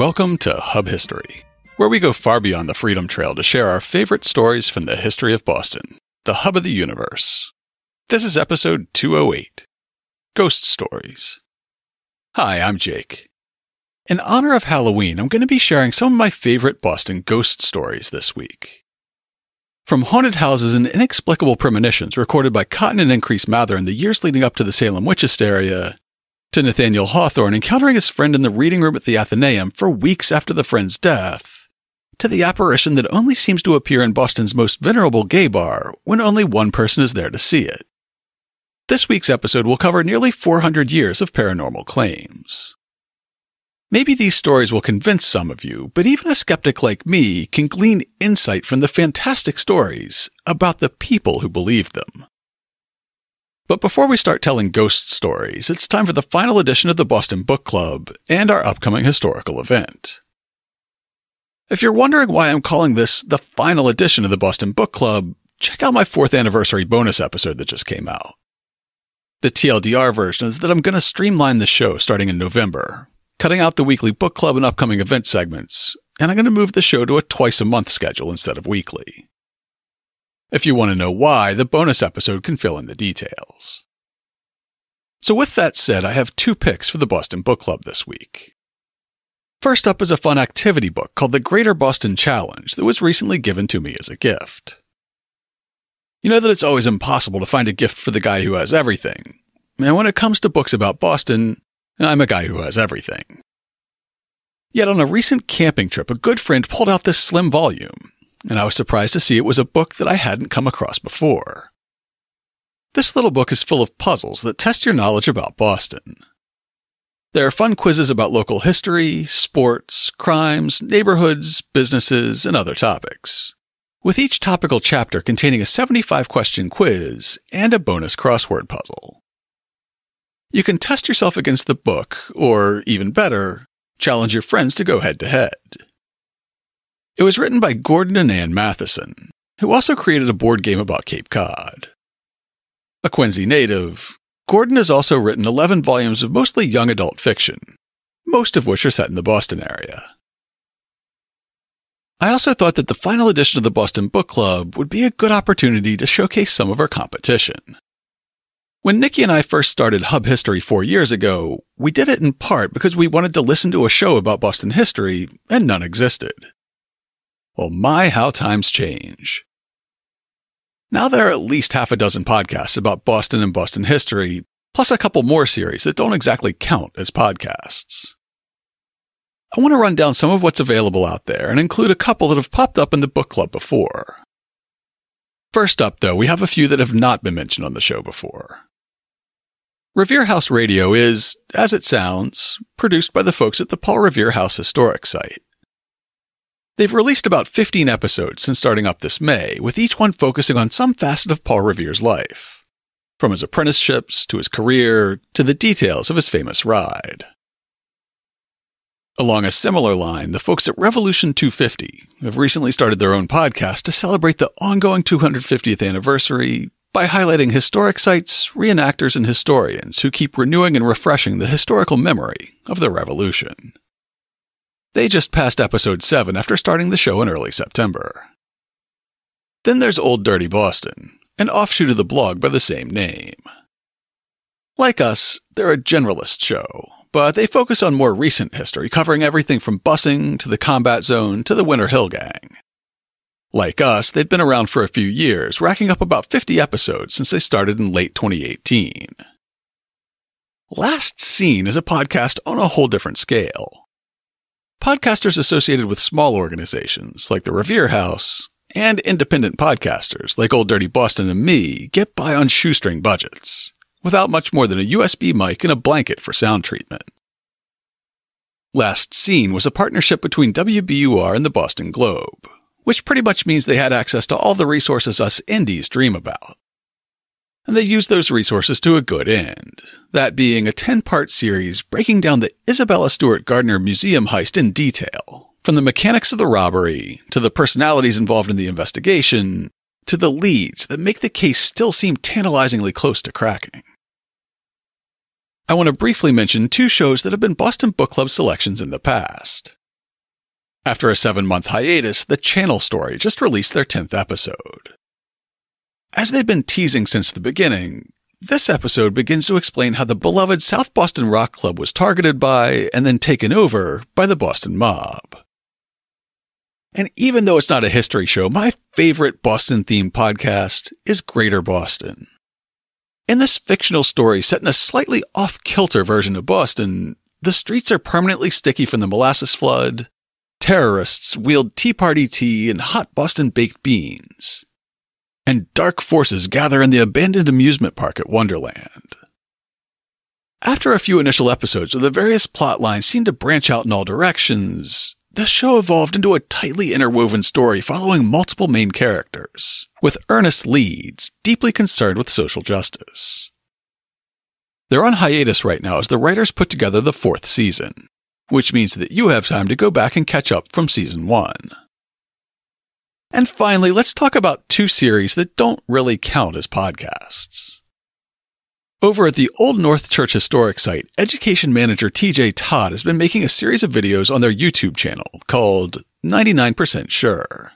Welcome to Hub History, where we go far beyond the Freedom Trail to share our favorite stories from the history of Boston, the hub of the universe. This is episode 208 Ghost Stories. Hi, I'm Jake. In honor of Halloween, I'm going to be sharing some of my favorite Boston ghost stories this week. From haunted houses and inexplicable premonitions recorded by Cotton and Increase Mather in the years leading up to the Salem witch hysteria, to Nathaniel Hawthorne encountering his friend in the reading room at the Athenaeum for weeks after the friend's death, to the apparition that only seems to appear in Boston's most venerable gay bar when only one person is there to see it. This week's episode will cover nearly 400 years of paranormal claims. Maybe these stories will convince some of you, but even a skeptic like me can glean insight from the fantastic stories about the people who believed them. But before we start telling ghost stories, it's time for the final edition of the Boston Book Club and our upcoming historical event. If you're wondering why I'm calling this the final edition of the Boston Book Club, check out my fourth anniversary bonus episode that just came out. The TLDR version is that I'm going to streamline the show starting in November, cutting out the weekly book club and upcoming event segments, and I'm going to move the show to a twice a month schedule instead of weekly. If you want to know why, the bonus episode can fill in the details. So, with that said, I have two picks for the Boston Book Club this week. First up is a fun activity book called The Greater Boston Challenge that was recently given to me as a gift. You know that it's always impossible to find a gift for the guy who has everything. And when it comes to books about Boston, I'm a guy who has everything. Yet on a recent camping trip, a good friend pulled out this slim volume and I was surprised to see it was a book that I hadn't come across before. This little book is full of puzzles that test your knowledge about Boston. There are fun quizzes about local history, sports, crimes, neighborhoods, businesses, and other topics, with each topical chapter containing a 75 question quiz and a bonus crossword puzzle. You can test yourself against the book, or even better, challenge your friends to go head to head. It was written by Gordon and Ann Matheson, who also created a board game about Cape Cod. A Quincy native, Gordon has also written 11 volumes of mostly young adult fiction, most of which are set in the Boston area. I also thought that the final edition of the Boston Book Club would be a good opportunity to showcase some of our competition. When Nikki and I first started Hub History four years ago, we did it in part because we wanted to listen to a show about Boston history, and none existed. Well, my, how times change. Now there are at least half a dozen podcasts about Boston and Boston history, plus a couple more series that don't exactly count as podcasts. I want to run down some of what's available out there and include a couple that have popped up in the book club before. First up, though, we have a few that have not been mentioned on the show before. Revere House Radio is, as it sounds, produced by the folks at the Paul Revere House Historic Site. They've released about 15 episodes since starting up this May, with each one focusing on some facet of Paul Revere's life. From his apprenticeships to his career to the details of his famous ride. Along a similar line, the folks at Revolution 250 have recently started their own podcast to celebrate the ongoing 250th anniversary by highlighting historic sites, reenactors, and historians who keep renewing and refreshing the historical memory of the Revolution. They just passed episode 7 after starting the show in early September. Then there's Old Dirty Boston, an offshoot of the blog by the same name. Like us, they're a generalist show, but they focus on more recent history, covering everything from busing to the combat zone to the Winter Hill Gang. Like us, they've been around for a few years, racking up about 50 episodes since they started in late 2018. Last Seen is a podcast on a whole different scale. Podcasters associated with small organizations like the Revere House and independent podcasters like Old Dirty Boston and me get by on shoestring budgets without much more than a USB mic and a blanket for sound treatment. Last Seen was a partnership between WBUR and the Boston Globe, which pretty much means they had access to all the resources us indies dream about and they used those resources to a good end. That being a 10 part series breaking down the Isabella Stewart Gardner Museum heist in detail, from the mechanics of the robbery, to the personalities involved in the investigation, to the leads that make the case still seem tantalizingly close to cracking. I want to briefly mention two shows that have been Boston Book Club selections in the past After a seven month hiatus, the Channel Story just released their 10th episode. As they've been teasing since the beginning, this episode begins to explain how the beloved South Boston Rock Club was targeted by and then taken over by the Boston mob. And even though it's not a history show, my favorite Boston themed podcast is Greater Boston. In this fictional story set in a slightly off kilter version of Boston, the streets are permanently sticky from the molasses flood, terrorists wield Tea Party tea and hot Boston baked beans, and dark forces gather in the abandoned amusement park at Wonderland. After a few initial episodes where the various plot lines seemed to branch out in all directions, the show evolved into a tightly interwoven story following multiple main characters, with earnest leads deeply concerned with social justice. They're on hiatus right now as the writers put together the fourth season, which means that you have time to go back and catch up from season one. And finally, let's talk about two series that don't really count as podcasts. Over at the Old North Church Historic site, education manager TJ Todd has been making a series of videos on their YouTube channel called 99% Sure.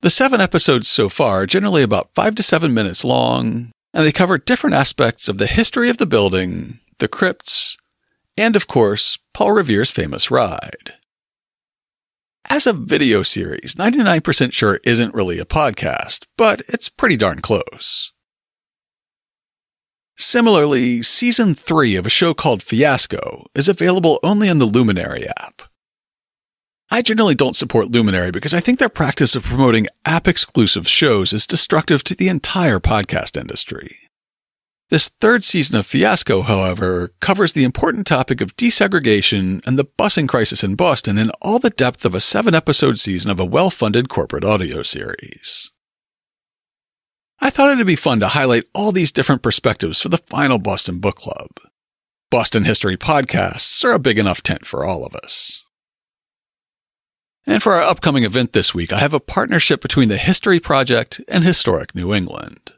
The seven episodes so far are generally about five to seven minutes long, and they cover different aspects of the history of the building, the crypts, and of course, Paul Revere's famous ride. As a video series, 99% Sure isn't really a podcast, but it's pretty darn close. Similarly, season 3 of a show called Fiasco is available only on the Luminary app. I generally don't support Luminary because I think their practice of promoting app exclusive shows is destructive to the entire podcast industry. This third season of Fiasco, however, covers the important topic of desegregation and the busing crisis in Boston in all the depth of a seven episode season of a well funded corporate audio series. I thought it'd be fun to highlight all these different perspectives for the final Boston Book Club. Boston history podcasts are a big enough tent for all of us. And for our upcoming event this week, I have a partnership between the History Project and Historic New England.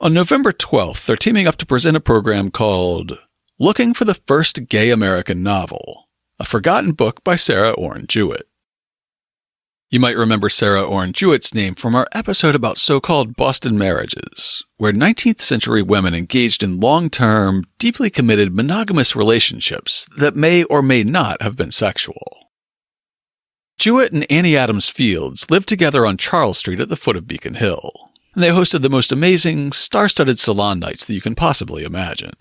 On November 12th, they're teaming up to present a program called Looking for the First Gay American Novel, a forgotten book by Sarah Orne Jewett. You might remember Sarah Orne Jewett's name from our episode about so called Boston marriages, where 19th century women engaged in long term, deeply committed monogamous relationships that may or may not have been sexual. Jewett and Annie Adams Fields lived together on Charles Street at the foot of Beacon Hill, and they hosted the most amazing, star studded salon nights that you can possibly imagine.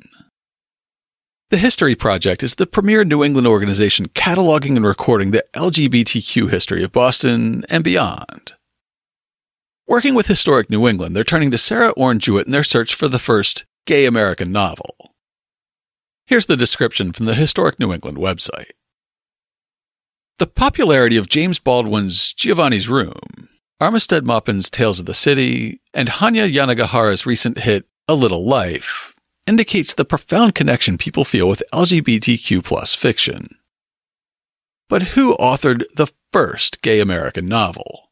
The History Project is the premier New England organization cataloging and recording the LGBTQ history of Boston and beyond. Working with Historic New England, they're turning to Sarah Orne Jewett in their search for the first gay American novel. Here's the description from the Historic New England website. The popularity of James Baldwin's Giovanni's Room, Armistead Maupin's Tales of the City, and Hanya Yanagihara's recent hit A Little Life indicates the profound connection people feel with LGBTQ plus fiction. But who authored the first gay American novel?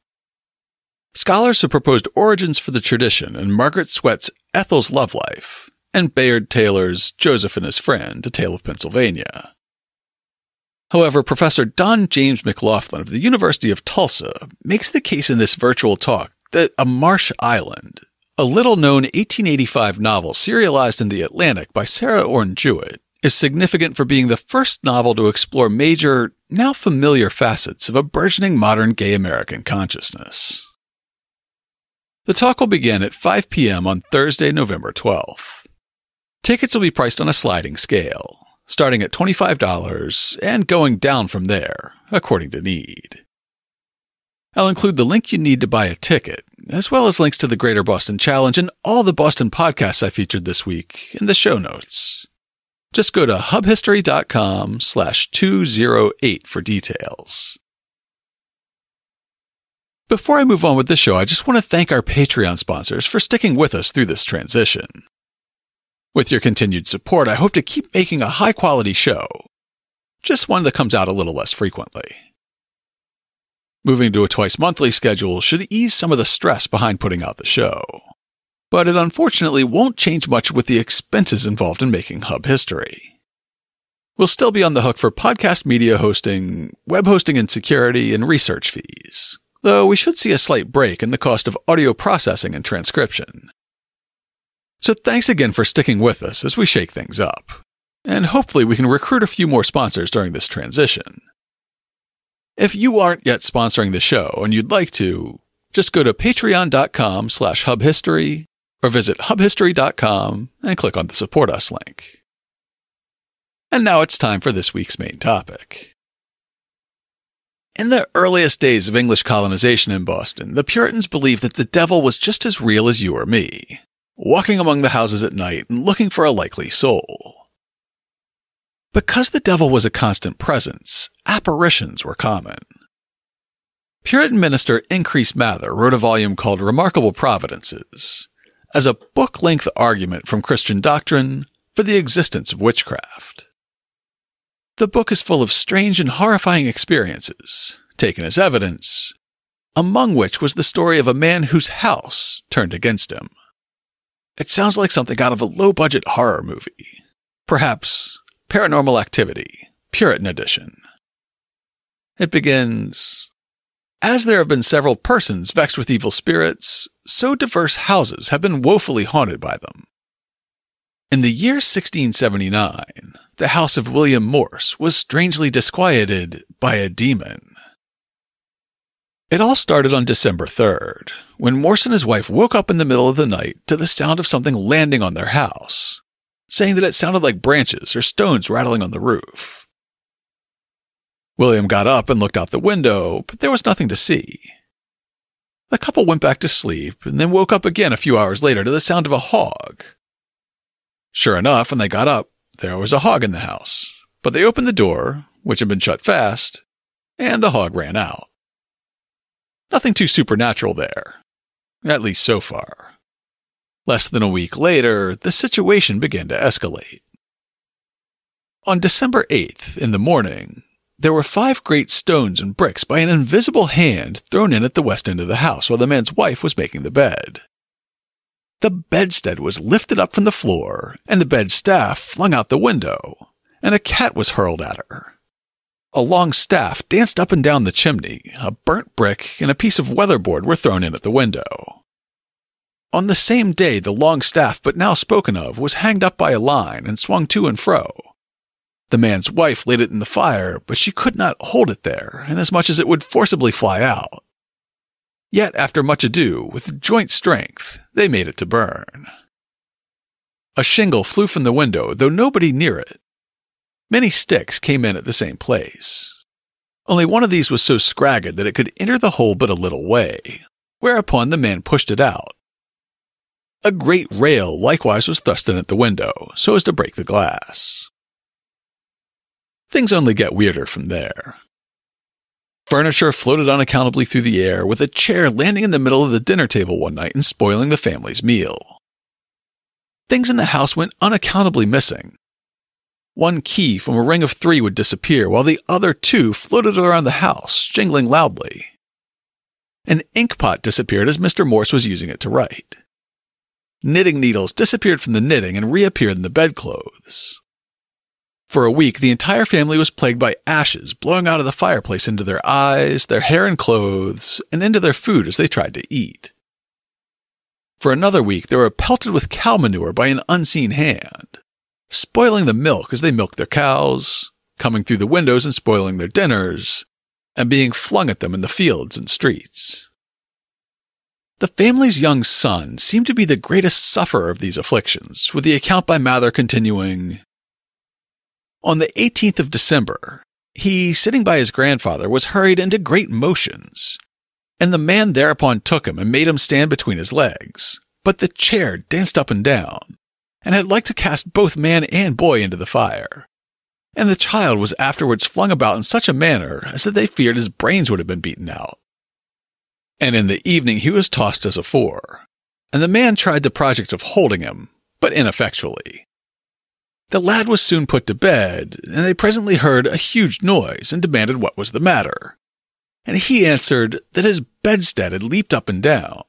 Scholars have proposed origins for the tradition in Margaret Sweat's Ethel's Love Life and Bayard Taylor's Joseph and His Friend, A Tale of Pennsylvania. However, Professor Don James McLaughlin of the University of Tulsa makes the case in this virtual talk that A Marsh Island, a little known 1885 novel serialized in The Atlantic by Sarah Orne Jewett is significant for being the first novel to explore major, now familiar facets of a burgeoning modern gay American consciousness. The talk will begin at 5 p.m. on Thursday, November 12th. Tickets will be priced on a sliding scale, starting at $25 and going down from there, according to need. I'll include the link you need to buy a ticket as well as links to the Greater Boston Challenge and all the Boston podcasts I featured this week in the show notes. Just go to hubhistory.com slash 208 for details. Before I move on with the show, I just want to thank our Patreon sponsors for sticking with us through this transition. With your continued support, I hope to keep making a high quality show, just one that comes out a little less frequently. Moving to a twice monthly schedule should ease some of the stress behind putting out the show. But it unfortunately won't change much with the expenses involved in making Hub history. We'll still be on the hook for podcast media hosting, web hosting and security, and research fees, though we should see a slight break in the cost of audio processing and transcription. So thanks again for sticking with us as we shake things up. And hopefully we can recruit a few more sponsors during this transition. If you aren't yet sponsoring the show and you'd like to, just go to patreon.com slash hubhistory or visit hubhistory.com and click on the support us link. And now it's time for this week's main topic. In the earliest days of English colonization in Boston, the Puritans believed that the devil was just as real as you or me, walking among the houses at night and looking for a likely soul. Because the devil was a constant presence, apparitions were common. Puritan minister Increase Mather wrote a volume called Remarkable Providences as a book length argument from Christian doctrine for the existence of witchcraft. The book is full of strange and horrifying experiences, taken as evidence, among which was the story of a man whose house turned against him. It sounds like something out of a low budget horror movie. Perhaps Paranormal Activity, Puritan Edition. It begins As there have been several persons vexed with evil spirits, so diverse houses have been woefully haunted by them. In the year 1679, the house of William Morse was strangely disquieted by a demon. It all started on December 3rd, when Morse and his wife woke up in the middle of the night to the sound of something landing on their house, saying that it sounded like branches or stones rattling on the roof. William got up and looked out the window, but there was nothing to see. The couple went back to sleep and then woke up again a few hours later to the sound of a hog. Sure enough, when they got up, there was a hog in the house, but they opened the door, which had been shut fast, and the hog ran out. Nothing too supernatural there, at least so far. Less than a week later, the situation began to escalate. On December 8th, in the morning, there were five great stones and bricks by an invisible hand thrown in at the west end of the house while the man's wife was making the bed. The bedstead was lifted up from the floor, and the bed staff flung out the window, and a cat was hurled at her. A long staff danced up and down the chimney, a burnt brick and a piece of weatherboard were thrown in at the window. On the same day, the long staff, but now spoken of, was hanged up by a line and swung to and fro. The man's wife laid it in the fire, but she could not hold it there, inasmuch as it would forcibly fly out. Yet, after much ado, with joint strength, they made it to burn. A shingle flew from the window, though nobody near it. Many sticks came in at the same place. Only one of these was so scragged that it could enter the hole but a little way, whereupon the man pushed it out. A great rail likewise was thrust in at the window, so as to break the glass. Things only get weirder from there. Furniture floated unaccountably through the air, with a chair landing in the middle of the dinner table one night and spoiling the family's meal. Things in the house went unaccountably missing. One key from a ring of three would disappear, while the other two floated around the house, jingling loudly. An inkpot disappeared as Mr. Morse was using it to write. Knitting needles disappeared from the knitting and reappeared in the bedclothes. For a week, the entire family was plagued by ashes blowing out of the fireplace into their eyes, their hair and clothes, and into their food as they tried to eat. For another week, they were pelted with cow manure by an unseen hand, spoiling the milk as they milked their cows, coming through the windows and spoiling their dinners, and being flung at them in the fields and streets. The family's young son seemed to be the greatest sufferer of these afflictions, with the account by Mather continuing, on the 18th of December, he, sitting by his grandfather, was hurried into great motions. And the man thereupon took him and made him stand between his legs. But the chair danced up and down, and had liked to cast both man and boy into the fire. And the child was afterwards flung about in such a manner as that they feared his brains would have been beaten out. And in the evening he was tossed as afore, and the man tried the project of holding him, but ineffectually. The lad was soon put to bed, and they presently heard a huge noise and demanded what was the matter. And he answered that his bedstead had leaped up and down.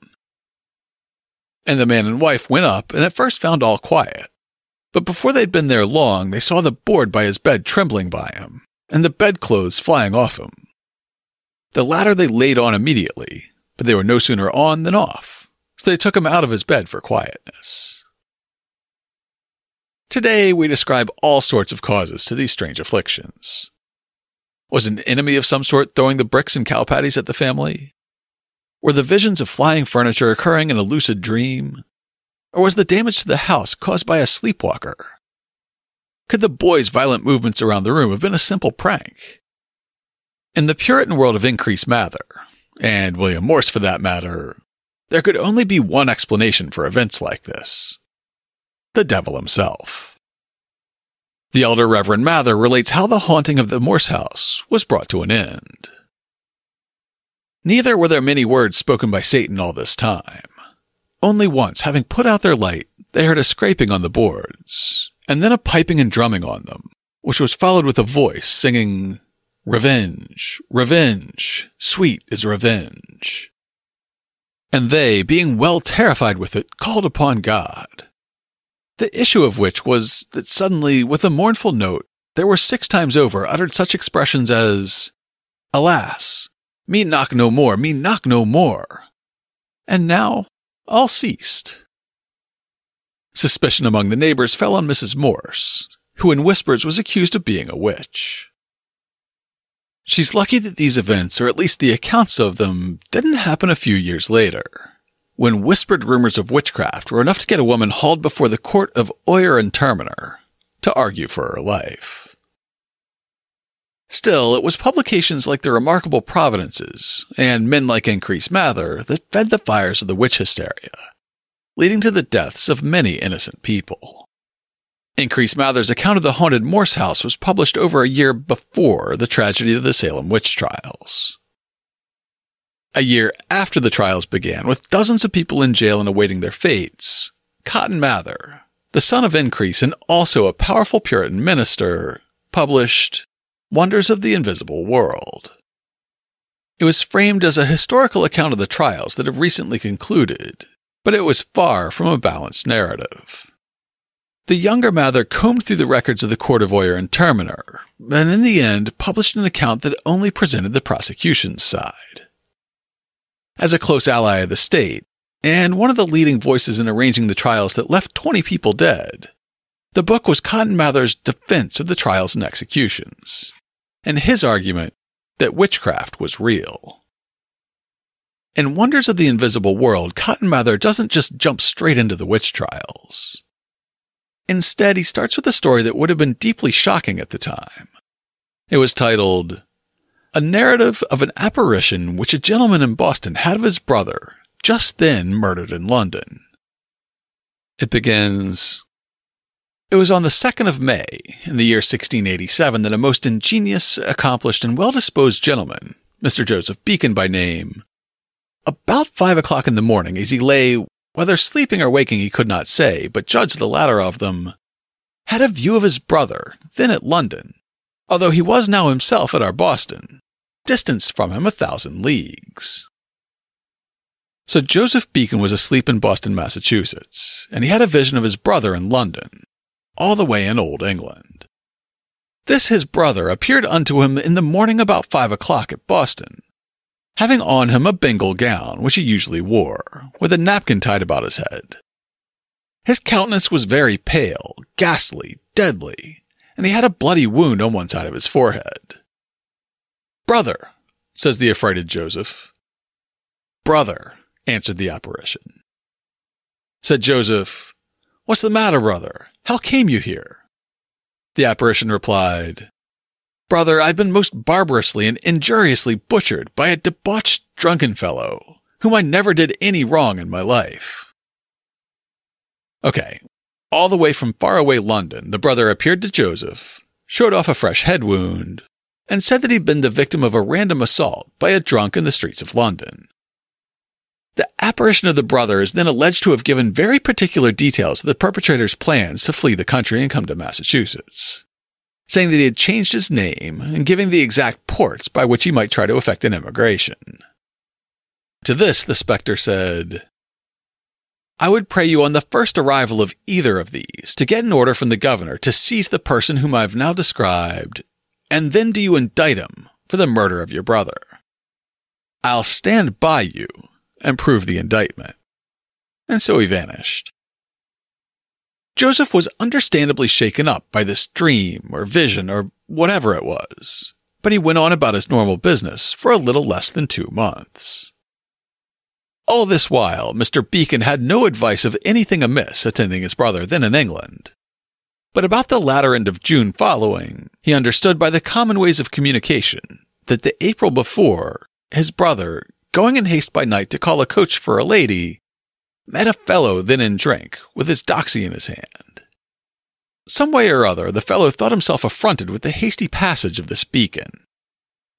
And the man and wife went up and at first found all quiet. But before they'd been there long, they saw the board by his bed trembling by him, and the bedclothes flying off him. The latter they laid on immediately, but they were no sooner on than off, so they took him out of his bed for quietness. Today, we describe all sorts of causes to these strange afflictions. Was an enemy of some sort throwing the bricks and cow patties at the family? Were the visions of flying furniture occurring in a lucid dream? Or was the damage to the house caused by a sleepwalker? Could the boy's violent movements around the room have been a simple prank? In the Puritan world of Increase Mather, and William Morse for that matter, there could only be one explanation for events like this the devil himself. The elder Reverend Mather relates how the haunting of the Morse house was brought to an end. Neither were there many words spoken by Satan all this time. Only once, having put out their light, they heard a scraping on the boards, and then a piping and drumming on them, which was followed with a voice singing, Revenge, revenge, sweet is revenge. And they, being well terrified with it, called upon God. The issue of which was that suddenly, with a mournful note, there were six times over uttered such expressions as, Alas, me knock no more, me knock no more. And now all ceased. Suspicion among the neighbors fell on Mrs. Morse, who in whispers was accused of being a witch. She's lucky that these events, or at least the accounts of them, didn't happen a few years later, when whispered rumors of witchcraft were enough to get a woman hauled before the court of Oyer and Terminer to argue for her life. Still, it was publications like the Remarkable Providences and men like Increase Mather that fed the fires of the witch hysteria, leading to the deaths of many innocent people. Increase Mather's account of the haunted Morse house was published over a year before the tragedy of the Salem witch trials. A year after the trials began, with dozens of people in jail and awaiting their fates, Cotton Mather, the son of Increase and also a powerful Puritan minister, published Wonders of the Invisible World. It was framed as a historical account of the trials that have recently concluded, but it was far from a balanced narrative. The younger Mather combed through the records of the court of Oyer and Terminer, and in the end published an account that only presented the prosecution's side. As a close ally of the state, and one of the leading voices in arranging the trials that left 20 people dead, the book was Cotton Mather's defense of the trials and executions, and his argument that witchcraft was real. In Wonders of the Invisible World, Cotton Mather doesn't just jump straight into the witch trials. Instead, he starts with a story that would have been deeply shocking at the time. It was titled, A Narrative of an Apparition Which a Gentleman in Boston Had of His Brother, Just Then Murdered in London. It begins, It was on the 2nd of May, in the year 1687, that a most ingenious, accomplished, and well-disposed gentleman, Mr. Joseph Beacon by name, about five o'clock in the morning, as he lay whether sleeping or waking he could not say, but judged the latter of them, had a view of his brother, then at London, although he was now himself at our Boston, distanced from him a thousand leagues. So Joseph Beacon was asleep in Boston, Massachusetts, and he had a vision of his brother in London, all the way in Old England. This his brother appeared unto him in the morning about five o'clock at Boston, having on him a Bengal gown, which he usually wore, with a napkin tied about his head. His countenance was very pale, ghastly, deadly, and he had a bloody wound on one side of his forehead. Brother, says the affrighted Joseph. Brother, answered the apparition. Said Joseph, What's the matter, brother? How came you here? The apparition replied, Brother, I've been most barbarously and injuriously butchered by a debauched drunken fellow, whom I never did any wrong in my life. Okay, all the way from faraway London, the brother appeared to Joseph, showed off a fresh head wound, and said that he'd been the victim of a random assault by a drunk in the streets of London. The apparition of the brother is then alleged to have given very particular details of the perpetrator's plans to flee the country and come to Massachusetts saying that he had changed his name and giving the exact ports by which he might try to effect an immigration. To this, the spectre said, I would pray you on the first arrival of either of these to get an order from the governor to seize the person whom I have now described, and then do you indict him for the murder of your brother. I'll stand by you and prove the indictment. And so he vanished. Joseph was understandably shaken up by this dream or vision or whatever it was, but he went on about his normal business for a little less than two months. All this while, Mr. Beacon had no advice of anything amiss attending his brother then in England. But about the latter end of June following, he understood by the common ways of communication that the April before, his brother, going in haste by night to call a coach for a lady, met a fellow then in drink with his doxy in his hand. Some way or other, the fellow thought himself affronted with the hasty passage of this beacon,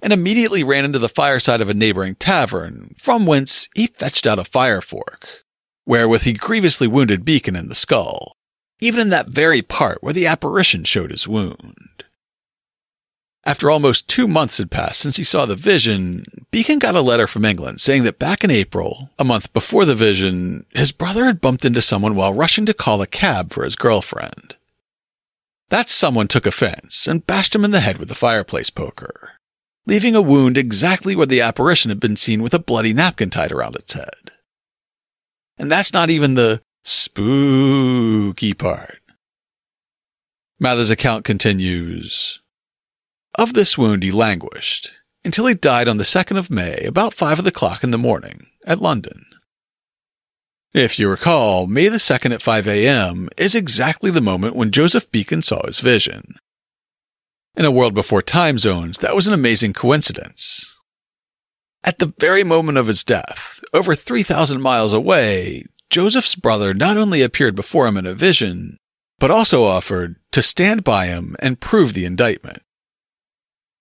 and immediately ran into the fireside of a neighboring tavern, from whence he fetched out a fire fork, wherewith he grievously wounded Beacon in the skull, even in that very part where the apparition showed his wound. After almost two months had passed since he saw the vision, Beacon got a letter from England saying that back in April, a month before the vision, his brother had bumped into someone while rushing to call a cab for his girlfriend. That someone took offense and bashed him in the head with a fireplace poker, leaving a wound exactly where the apparition had been seen with a bloody napkin tied around its head. And that's not even the spooky part. Mather's account continues. Of this wound he languished, until he died on the 2nd of May, about 5 o'clock in the morning, at London. If you recall, May the 2nd at 5 a.m. is exactly the moment when Joseph Beacon saw his vision. In a world before time zones, that was an amazing coincidence. At the very moment of his death, over 3,000 miles away, Joseph's brother not only appeared before him in a vision, but also offered to stand by him and prove the indictment.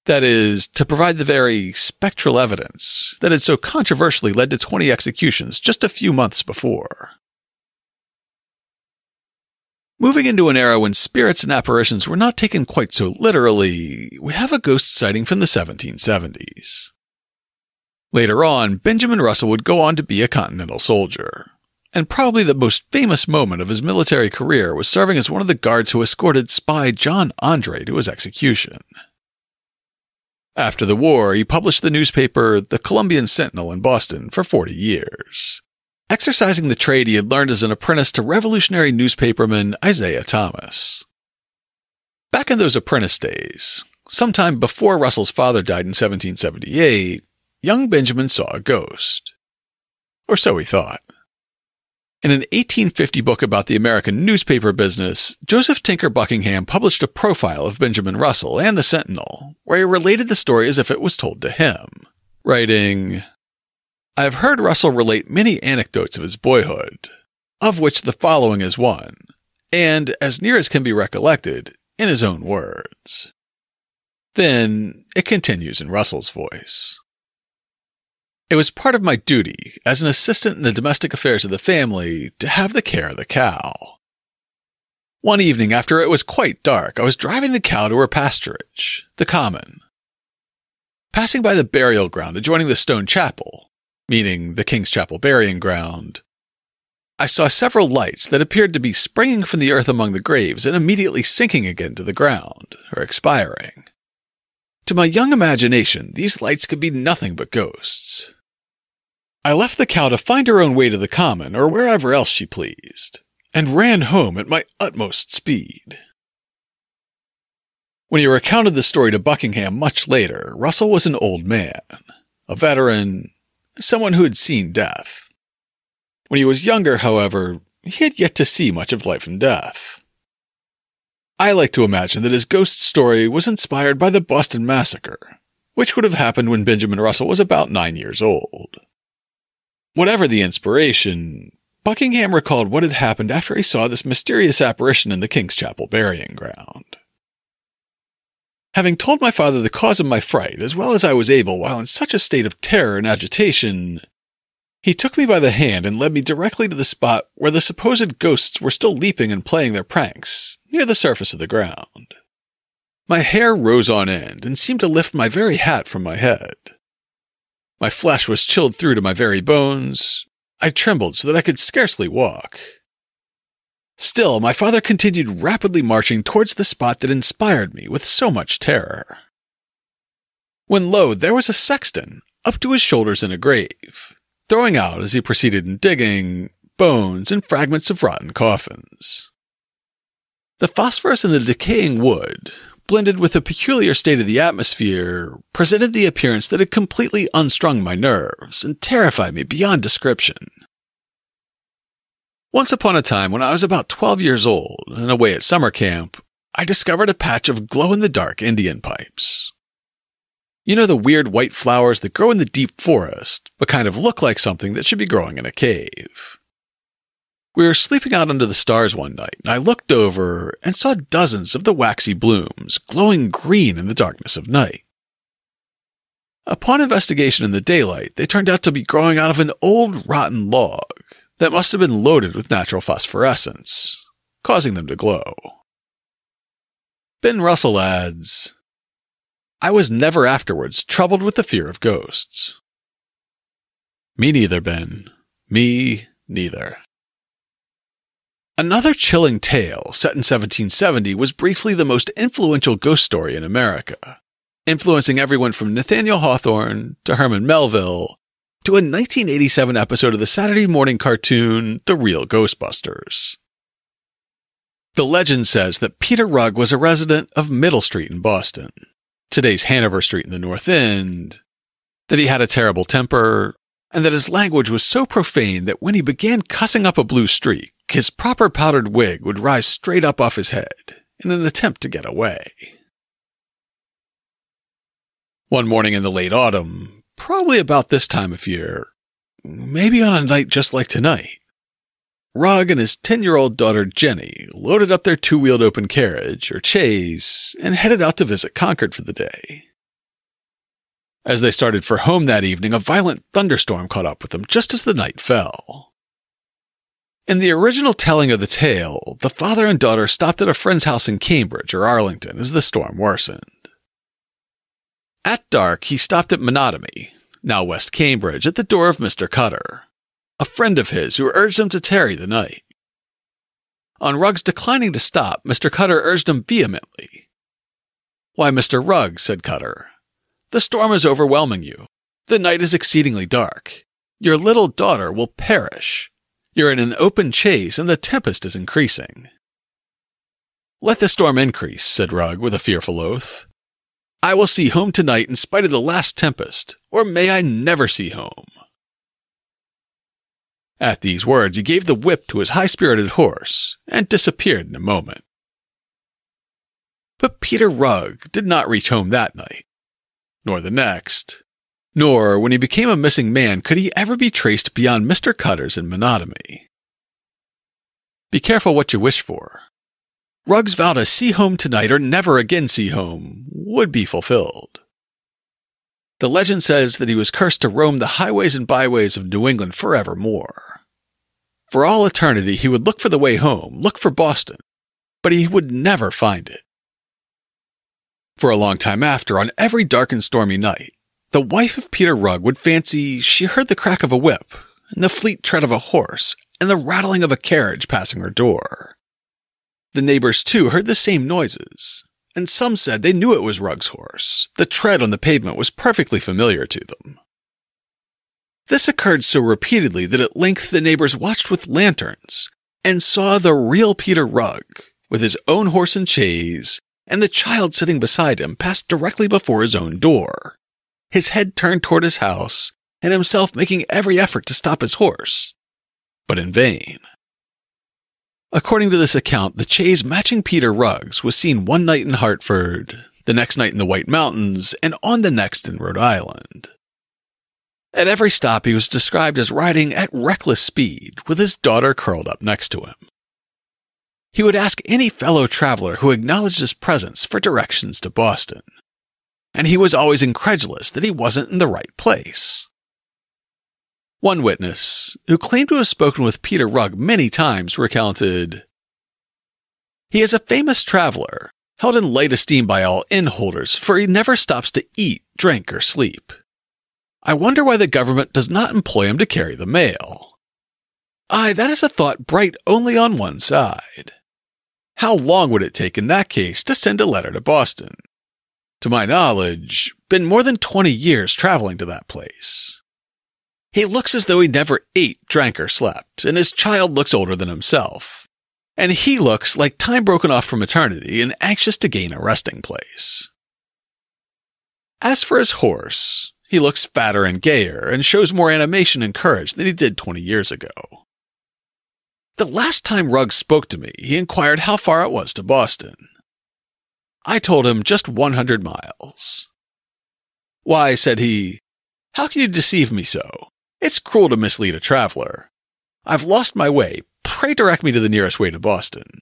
That is, to provide the very spectral evidence that had so controversially led to 20 executions just a few months before. Moving into an era when spirits and apparitions were not taken quite so literally, we have a ghost sighting from the 1770s. Later on, Benjamin Russell would go on to be a Continental soldier, and probably the most famous moment of his military career was serving as one of the guards who escorted spy John Andre to his execution. After the war, he published the newspaper The Columbian Centinel in Boston for 40 years, exercising the trade he had learned as an apprentice to revolutionary newspaperman Isaiah Thomas. Back in those apprentice days, sometime before Russell's father died in 1778, young Benjamin saw a ghost. Or so he thought. In an 1850 book about the American newspaper business, Joseph Tinker Buckingham published a profile of Benjamin Russell and the Centinel, where he related the story as if it was told to him, writing, I have heard Russell relate many anecdotes of his boyhood, of which the following is one, and, as near as can be recollected, in his own words. Then it continues in Russell's voice. It was part of my duty, as an assistant in the domestic affairs of the family, to have the care of the cow. One evening after it was quite dark, I was driving the cow to her pasturage, the common. Passing by the burial ground adjoining the stone chapel, meaning the King's Chapel burying ground, I saw several lights that appeared to be springing from the earth among the graves and immediately sinking again to the ground, or expiring. To my young imagination, these lights could be nothing but ghosts. I left the cow to find her own way to the common or wherever else she pleased, and ran home at my utmost speed. When he recounted the story to Buckingham much later, Russell was an old man, a veteran, someone who had seen death. When he was younger, however, he had yet to see much of life and death. I like to imagine that his ghost story was inspired by the Boston Massacre, which would have happened when Benjamin Russell was about nine years old. Whatever the inspiration, Buckingham recalled what had happened after he saw this mysterious apparition in the King's Chapel burying ground. Having told my father the cause of my fright as well as I was able while in such a state of terror and agitation, he took me by the hand and led me directly to the spot where the supposed ghosts were still leaping and playing their pranks, near the surface of the ground. My hair rose on end and seemed to lift my very hat from my head. My flesh was chilled through to my very bones, I trembled so that I could scarcely walk. Still, my father continued rapidly marching towards the spot that inspired me with so much terror. When lo, there was a sexton, up to his shoulders in a grave, throwing out, as he proceeded in digging, bones and fragments of rotten coffins. The phosphorus in the decaying wood, blended with a peculiar state of the atmosphere, presented the appearance that had completely unstrung my nerves and terrified me beyond description. Once upon a time, when I was about 12 years old and away at summer camp, I discovered a patch of glow in the dark Indian pipes. You know the weird white flowers that grow in the deep forest, but kind of look like something that should be growing in a cave. We were sleeping out under the stars one night, and I looked over and saw dozens of the waxy blooms glowing green in the darkness of night. Upon investigation in the daylight, they turned out to be growing out of an old rotten log that must have been loaded with natural phosphorescence, causing them to glow. Ben Russell adds, I was never afterwards troubled with the fear of ghosts. Me neither, Ben. Me neither. Another chilling tale, set in 1770, was briefly the most influential ghost story in America, influencing everyone from Nathaniel Hawthorne to Herman Melville to a 1987 episode of the Saturday morning cartoon The Real Ghostbusters. The legend says that Peter Rugg was a resident of Middle Street in Boston, today's Hanover Street in the North End, that he had a terrible temper, and that his language was so profane that when he began cussing up a blue streak, his proper powdered wig would rise straight up off his head in an attempt to get away. One morning in the late autumn, probably about this time of year, maybe on a night just like tonight. Rugg and his 10 year old daughter Jenny loaded up their two wheeled open carriage, or chaise, and headed out to visit Concord for the day. As they started for home that evening, a violent thunderstorm caught up with them just as the night fell. In the original telling of the tale, the father and daughter stopped at a friend's house in Cambridge or Arlington as the storm worsened. At dark, he stopped at Menotomy, now West Cambridge, at the door of Mr. Cutter, a friend of his who urged him to tarry the night. On Rugg's declining to stop, Mr. Cutter urged him vehemently. Why, Mr. Rugg, said Cutter, the storm is overwhelming you. The night is exceedingly dark. Your little daughter will perish. You're in an open chase, and the tempest is increasing. Let the storm increase, said Rugg with a fearful oath. I will see home tonight in spite of the last tempest, or may I never see home. At these words, he gave the whip to his high spirited horse and disappeared in a moment. But Peter Rugg did not reach home that night, nor the next, nor when he became a missing man could he ever be traced beyond Mr. Cutter's in Menotomy. Be careful what you wish for. Rugg's vow to see home tonight or never again see home would be fulfilled. The legend says that he was cursed to roam the highways and byways of New England forevermore. For all eternity, he would look for the way home, look for Boston, but he would never find it. For a long time after, on every dark and stormy night, the wife of Peter Rugg would fancy she heard the crack of a whip, and the fleet tread of a horse, and the rattling of a carriage passing her door. The neighbors, too, heard the same noises, and some said they knew it was Rugg's horse. The tread on the pavement was perfectly familiar to them. This occurred so repeatedly that at length the neighbors watched with lanterns and saw the real Peter Rugg, with his own horse and chaise, and the child sitting beside him, pass directly before his own door, his head turned toward his house, and himself making every effort to stop his horse, but in vain. According to this account, the chaise matching Peter Rugg's was seen one night in Hartford, the next night in the White Mountains, and on the next in Rhode Island. At every stop, he was described as riding at reckless speed with his daughter curled up next to him. He would ask any fellow traveler who acknowledged his presence for directions to Boston, and he was always incredulous that he wasn't in the right place. One witness, who claimed to have spoken with Peter Rugg many times, recounted He is a famous traveler, held in light esteem by all inn holders, for he never stops to eat, drink, or sleep. I wonder why the government does not employ him to carry the mail. Aye, that is a thought bright only on one side. How long would it take in that case to send a letter to Boston? To my knowledge, been more than 20 years traveling to that place. He looks as though he never ate, drank, or slept, and his child looks older than himself. And he looks like time broken off from eternity and anxious to gain a resting place. As for his horse, he looks fatter and gayer and shows more animation and courage than he did 20 years ago. The last time Rugg spoke to me, he inquired how far it was to Boston. I told him just 100 miles. Why, said he, how can you deceive me so? It's cruel to mislead a traveler. I've lost my way. Pray direct me to the nearest way to Boston.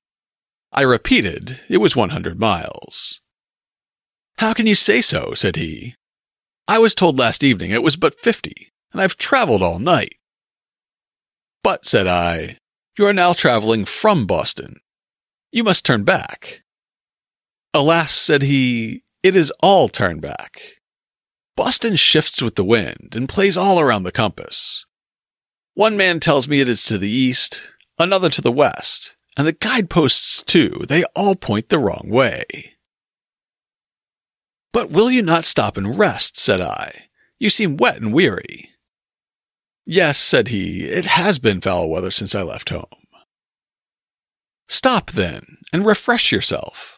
I repeated, it was 100 miles. How can you say so? said he. I was told last evening it was but 50, and I've traveled all night. But, said I, you are now traveling from Boston. You must turn back. Alas, said he, it is all turn back. Boston shifts with the wind and plays all around the compass. One man tells me it is to the east, another to the west, and the guideposts too, they all point the wrong way. But will you not stop and rest? said I. You seem wet and weary. Yes, said he, it has been foul weather since I left home. Stop then, and refresh yourself.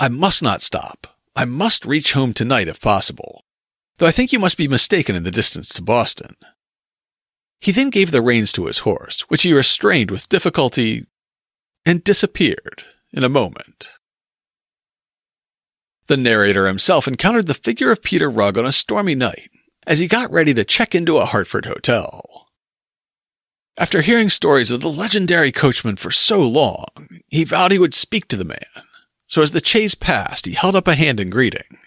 I must not stop. I must reach home tonight if possible, though I think you must be mistaken in the distance to Boston. He then gave the reins to his horse, which he restrained with difficulty, and disappeared in a moment. The narrator himself encountered the figure of Peter Rugg on a stormy night as he got ready to check into a Hartford hotel. After hearing stories of the legendary coachman for so long, he vowed he would speak to the man. So as the chaise passed, he held up a hand in greeting.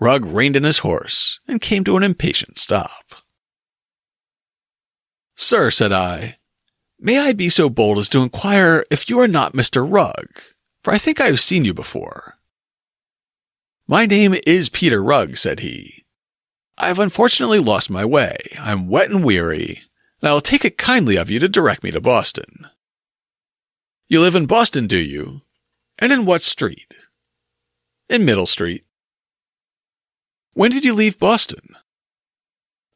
Rugg reined in his horse and came to an impatient stop. Sir, said I, may I be so bold as to inquire if you are not Mr. Rugg, for I think I have seen you before. My name is Peter Rugg, said he. I have unfortunately lost my way. I'm wet and weary, and I will take it kindly of you to direct me to Boston. You live in Boston, do you? And in what street? In Middle Street. When did you leave Boston?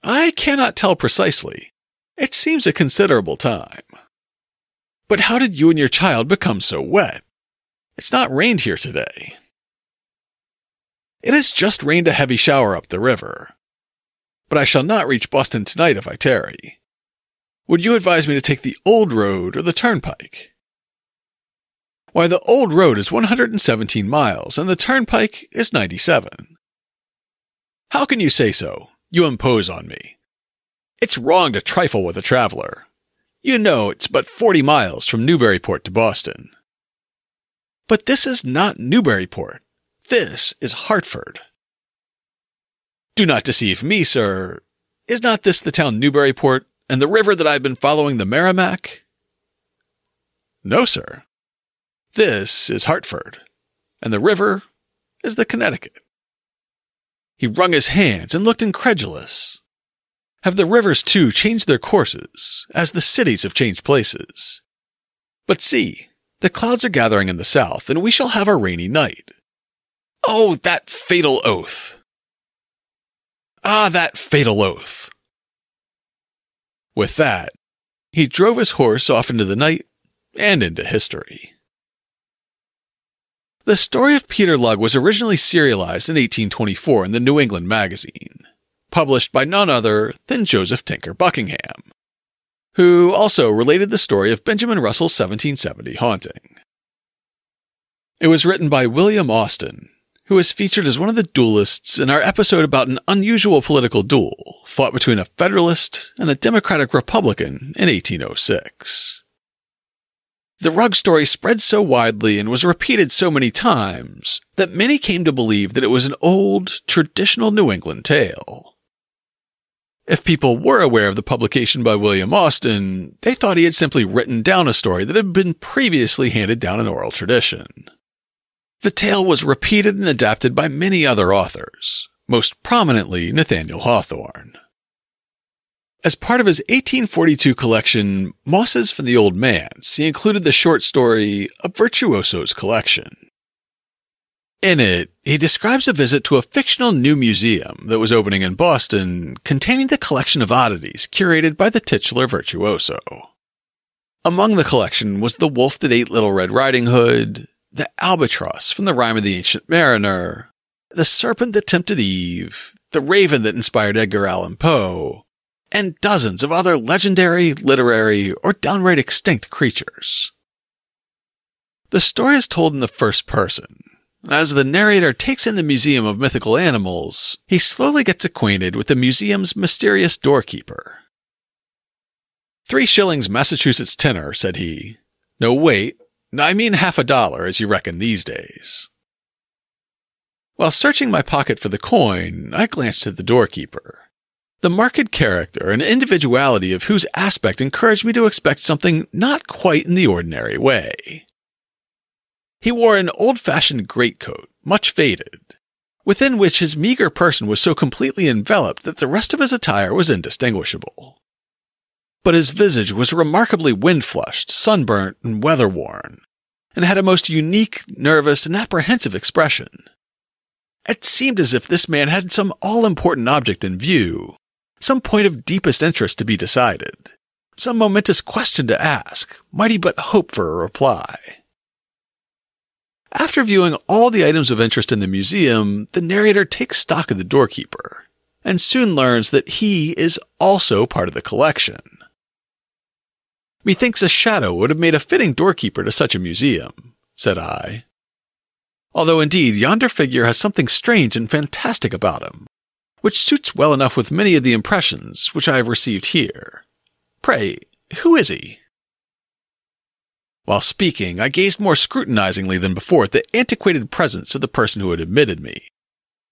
I cannot tell precisely. It seems a considerable time. But how did you and your child become so wet? It's not rained here today. It has just rained a heavy shower up the river but I shall not reach Boston tonight if I tarry. Would you advise me to take the old road or the turnpike? Why, the old road is 117 miles and the turnpike is 97. How can you say so? You impose on me. It's wrong to trifle with a traveler. You know it's but 40 miles from Newburyport to Boston. But this is not Newburyport. This is Hartford. Do not deceive me, sir. Is not this the town Newburyport and the river that I've been following the Merrimack? No, sir. This is Hartford, and the river is the Connecticut. He wrung his hands and looked incredulous. Have the rivers too changed their courses, as the cities have changed places? But see, the clouds are gathering in the south, and we shall have a rainy night. Oh, that fatal oath! Ah, that fatal oath. With that, he drove his horse off into the night and into history. The story of Peter Rugg was originally serialized in 1824 in the New England Magazine, published by none other than Joseph Tinker Buckingham, who also related the story of Benjamin Russell's 1770 haunting. It was written by William Austin who was featured as one of the duelists in our episode about an unusual political duel fought between a Federalist and a Democratic Republican in 1806. The Rugg story spread so widely and was repeated so many times that many came to believe that it was an old, traditional New England tale. If people were aware of the publication by William Austin, they thought he had simply written down a story that had been previously handed down in oral tradition. The tale was repeated and adapted by many other authors, most prominently Nathaniel Hawthorne. As part of his 1842 collection, Mosses from the Old Manse, he included the short story A Virtuoso's Collection. In it, he describes a visit to a fictional new museum that was opening in Boston containing the collection of oddities curated by the titular virtuoso. Among the collection was the wolf that ate Little Red Riding Hood, the albatross from the Rime of the Ancient Mariner, the serpent that tempted Eve, the raven that inspired Edgar Allan Poe, and dozens of other legendary, literary, or downright extinct creatures. The story is told in the first person. As the narrator takes in the Museum of Mythical Animals, he slowly gets acquainted with the museum's mysterious doorkeeper. Three shillings Massachusetts tenor, said he. No, wait, I mean half a dollar, as you reckon these days. While searching my pocket for the coin, I glanced at the doorkeeper. The marked character and individuality of whose aspect encouraged me to expect something not quite in the ordinary way. He wore an old-fashioned greatcoat, much faded, within which his meager person was so completely enveloped that the rest of his attire was indistinguishable. But his visage was remarkably wind-flushed, sunburnt, and weather-worn, and had a most unique, nervous, and apprehensive expression. It seemed as if this man had some all-important object in view, some point of deepest interest to be decided, some momentous question to ask, might he but hope for a reply. After viewing all the items of interest in the museum, the narrator takes stock of the doorkeeper, and soon learns that he is also part of the collection. Methinks a shadow would have made a fitting doorkeeper to such a museum, said I. Although indeed yonder figure has something strange and fantastic about him, which suits well enough with many of the impressions which I have received here. Pray, who is he? While speaking, I gazed more scrutinizingly than before at the antiquated presence of the person who had admitted me,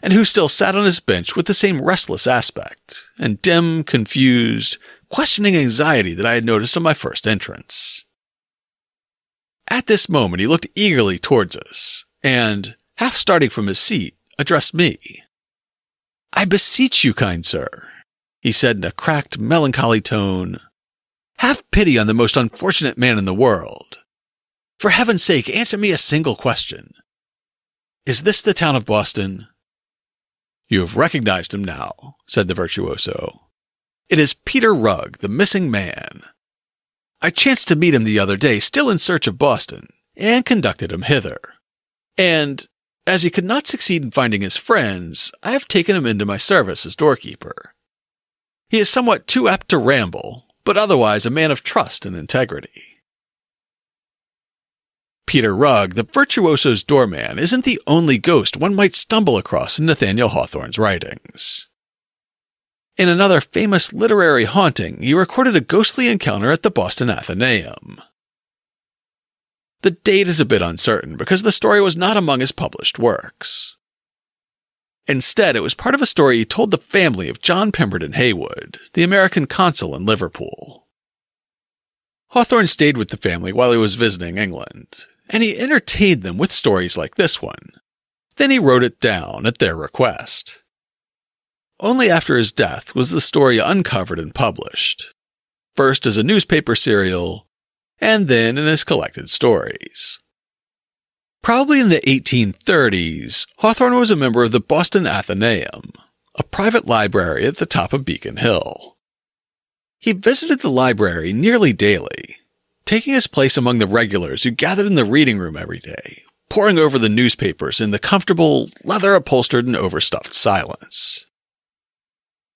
and who still sat on his bench with the same restless aspect, and dim, confused, questioning anxiety that I had noticed on my first entrance. At this moment he looked eagerly towards us, and, half starting from his seat, addressed me. I beseech you, kind sir, he said in a cracked, melancholy tone, have pity on the most unfortunate man in the world. For heaven's sake, answer me a single question. Is this the town of Boston? You have recognized him now, said the virtuoso. It is Peter Rugg, the missing man. I chanced to meet him the other day, still in search of Boston, and conducted him hither. And as he could not succeed in finding his friends, I have taken him into my service as doorkeeper. He is somewhat too apt to ramble, but otherwise a man of trust and integrity. Peter Rugg, the virtuoso's doorman, isn't the only ghost one might stumble across in Nathaniel Hawthorne's writings. In another famous literary haunting, he recorded a ghostly encounter at the Boston Athenaeum. The date is a bit uncertain because the story was not among his published works. Instead, it was part of a story he told the family of John Pemberton Heywood, the American consul in Liverpool. Hawthorne stayed with the family while he was visiting England, and he entertained them with stories like this one. Then he wrote it down at their request. Only after his death was the story uncovered and published, first as a newspaper serial, and then in his collected stories. Probably in the 1830s, Hawthorne was a member of the Boston Athenaeum, a private library at the top of Beacon Hill. He visited the library nearly daily, taking his place among the regulars who gathered in the reading room every day, poring over the newspapers in the comfortable, leather upholstered and overstuffed silence.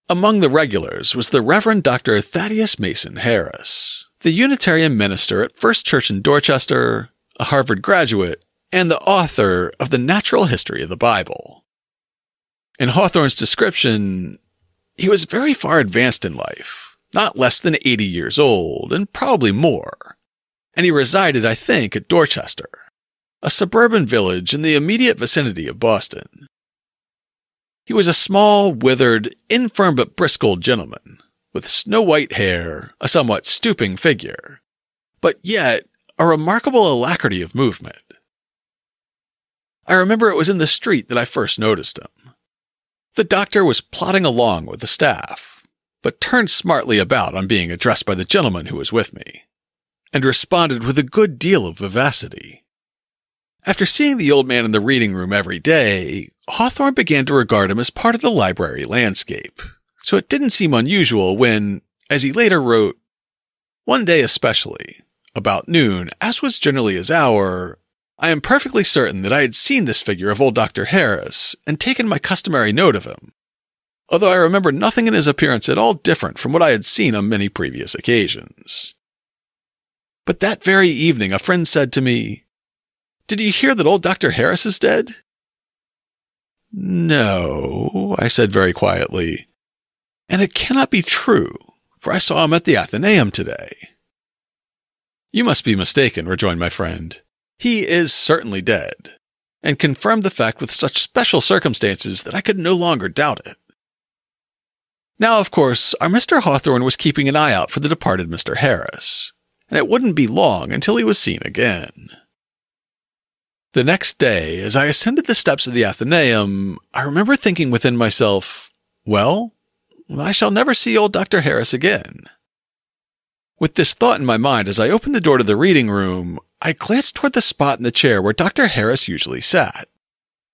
Among the regulars was the Reverend Dr. Thaddeus Mason Harris, the Unitarian minister at First Church in Dorchester, a Harvard graduate, and the author of The Natural History of the Bible. In Hawthorne's description, he was very far advanced in life, not less than 80 years old, and probably more. And he resided, I think, at Dorchester, a suburban village in the immediate vicinity of Boston. He was a small, withered, infirm but brisk old gentleman, with snow white hair, a somewhat stooping figure, but yet a remarkable alacrity of movement. I remember it was in the street that I first noticed him. The doctor was plodding along with the staff, but turned smartly about on being addressed by the gentleman who was with me, and responded with a good deal of vivacity. After seeing the old man in the reading room every day, Hawthorne began to regard him as part of the library landscape, so it didn't seem unusual when, as he later wrote, one day especially, about noon, as was generally his hour, I am perfectly certain that I had seen this figure of old Dr. Harris and taken my customary note of him, although I remember nothing in his appearance at all different from what I had seen on many previous occasions. But that very evening, a friend said to me, Did you hear that old Dr. Harris is dead? No, I said very quietly, and it cannot be true, for I saw him at the Athenaeum today. You must be mistaken, rejoined my friend. He is certainly dead, and confirmed the fact with such special circumstances that I could no longer doubt it. Now, of course, our Mr. Hawthorne was keeping an eye out for the departed Mr. Harris, and it wouldn't be long until he was seen again. The next day, as I ascended the steps of the Athenaeum, I remember thinking within myself, well, I shall never see old Dr. Harris again. With this thought in my mind, as I opened the door to the reading room, I glanced toward the spot in the chair where Dr. Harris usually sat.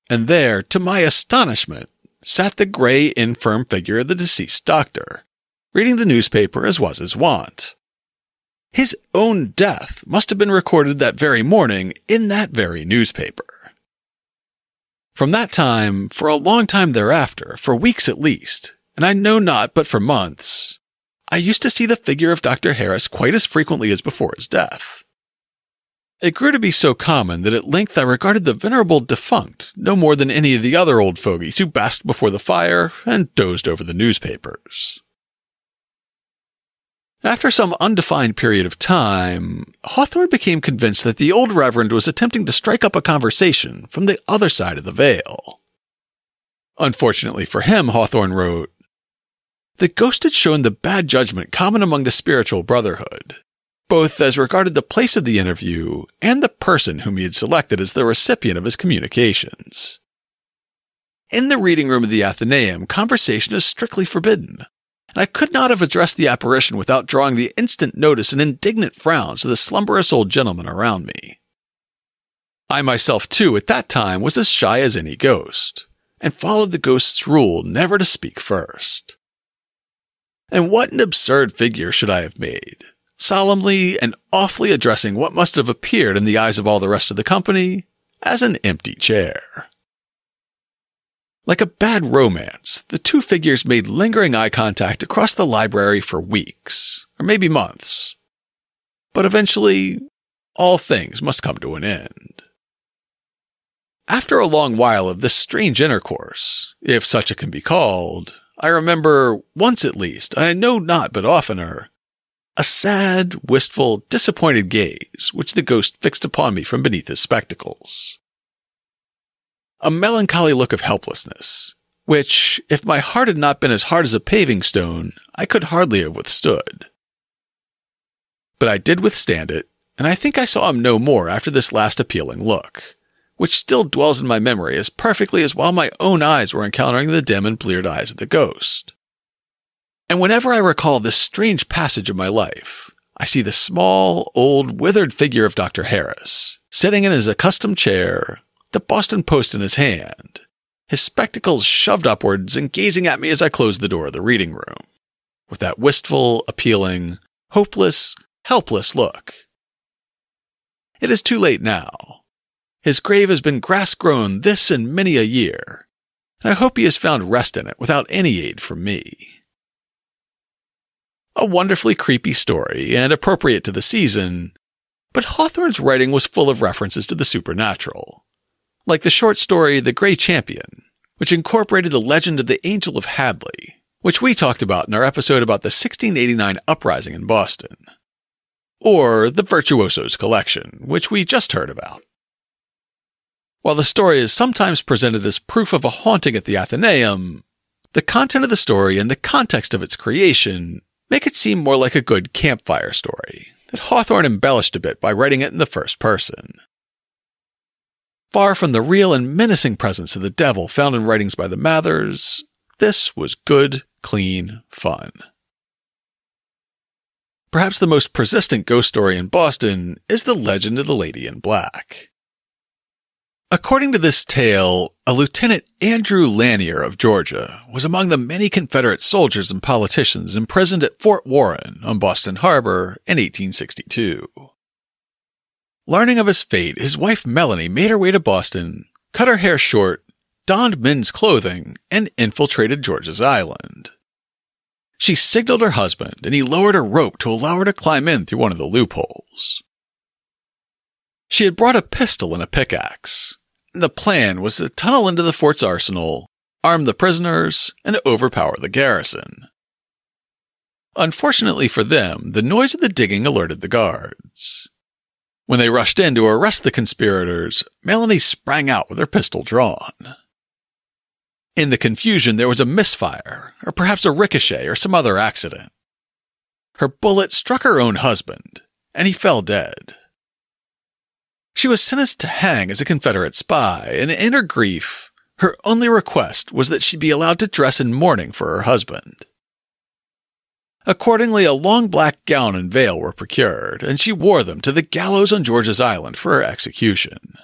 And there, to my astonishment, sat the gray, infirm figure of the deceased doctor, reading the newspaper as was his wont. His own death must have been recorded that very morning in that very newspaper. From that time, for a long time thereafter, for weeks at least, and I know not but for months, I used to see the figure of Dr. Harris quite as frequently as before his death. It grew to be so common that at length I regarded the venerable defunct no more than any of the other old fogies who basked before the fire and dozed over the newspapers. After some undefined period of time, Hawthorne became convinced that the old Reverend was attempting to strike up a conversation from the other side of the veil. Unfortunately for him, Hawthorne wrote, the ghost had shown the bad judgment common among the spiritual brotherhood, both as regarded the place of the interview and the person whom he had selected as the recipient of his communications. In the reading room of the Athenaeum, conversation is strictly forbidden, and I could not have addressed the apparition without drawing the instant notice and indignant frowns of the slumberous old gentleman around me. I myself, too, at that time was as shy as any ghost, and followed the ghost's rule never to speak first. And what an absurd figure should I have made, solemnly and awfully addressing what must have appeared in the eyes of all the rest of the company as an empty chair. Like a bad romance, the two figures made lingering eye contact across the library for weeks, or maybe months. But eventually, all things must come to an end. After a long while of this strange intercourse, if such it can be called, I remember, once at least, I know not but oftener, a sad, wistful, disappointed gaze which the ghost fixed upon me from beneath his spectacles. A melancholy look of helplessness, which, if my heart had not been as hard as a paving stone, I could hardly have withstood. But I did withstand it, and I think I saw him no more after this last appealing look which still dwells in my memory as perfectly as while my own eyes were encountering the dim and bleared eyes of the ghost. And whenever I recall this strange passage of my life, I see the small, old, withered figure of Dr. Harris, sitting in his accustomed chair, the Boston Post in his hand, his spectacles shoved upwards and gazing at me as I closed the door of the reading room, with that wistful, appealing, hopeless, helpless look. It is too late now, his grave has been grass grown this and many a year, and I hope he has found rest in it without any aid from me. A wonderfully creepy story and appropriate to the season, but Hawthorne's writing was full of references to the supernatural, like the short story The Grey Champion, which incorporated the legend of the Angel of Hadley, which we talked about in our episode about the 1689 uprising in Boston, or The Virtuoso's Collection, which we just heard about. While the story is sometimes presented as proof of a haunting at the Athenaeum, the content of the story and the context of its creation make it seem more like a good campfire story that Hawthorne embellished a bit by writing it in the first person. Far from the real and menacing presence of the devil found in writings by the Mathers, this was good, clean fun. perhaps the most persistent ghost story in Boston is the legend of the Lady in Black. According to this tale, a Lieutenant Andrew Lanier of Georgia was among the many Confederate soldiers and politicians imprisoned at Fort Warren on Boston Harbor in 1862. Learning of his fate, his wife Melanie made her way to Boston, cut her hair short, donned men's clothing, and infiltrated George's Island. She signaled her husband, and he lowered a rope to allow her to climb in through one of the loopholes. She had brought a pistol and a pickaxe, the plan was to tunnel into the fort's arsenal, arm the prisoners, and overpower the garrison. Unfortunately for them, the noise of the digging alerted the guards. When they rushed in to arrest the conspirators, Melanie sprang out with her pistol drawn. In the confusion, there was a misfire, or perhaps a ricochet or some other accident. Her bullet struck her own husband, and he fell dead. She was sentenced to hang as a Confederate spy, and in her grief, her only request was that she be allowed to dress in mourning for her husband. Accordingly, a long black gown and veil were procured, and she wore them to the gallows on George's Island for her execution.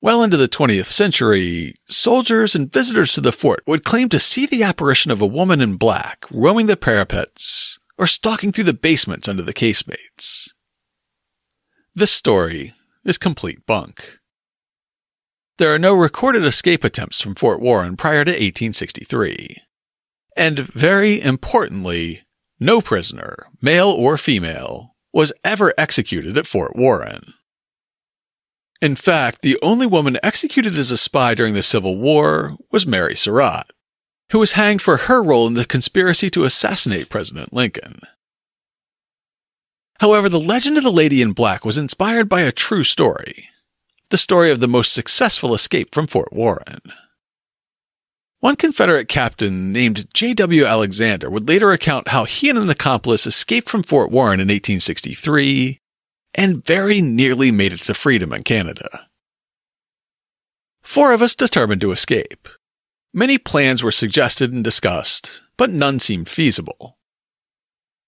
Well into the 20th century, soldiers and visitors to the fort would claim to see the apparition of a woman in black roaming the parapets or stalking through the basements under the casemates. This story is complete bunk. There are no recorded escape attempts from Fort Warren prior to 1863. And very importantly, no prisoner, male or female, was ever executed at Fort Warren. In fact, the only woman executed as a spy during the Civil War was Mary Surratt, who was hanged for her role in the conspiracy to assassinate President Lincoln. However, the legend of the Lady in Black was inspired by a true story the story of the most successful escape from Fort Warren. One Confederate captain named J.W. Alexander would later account how he and an accomplice escaped from Fort Warren in 1863 and very nearly made it to freedom in Canada. Four of us determined to escape. Many plans were suggested and discussed, but none seemed feasible.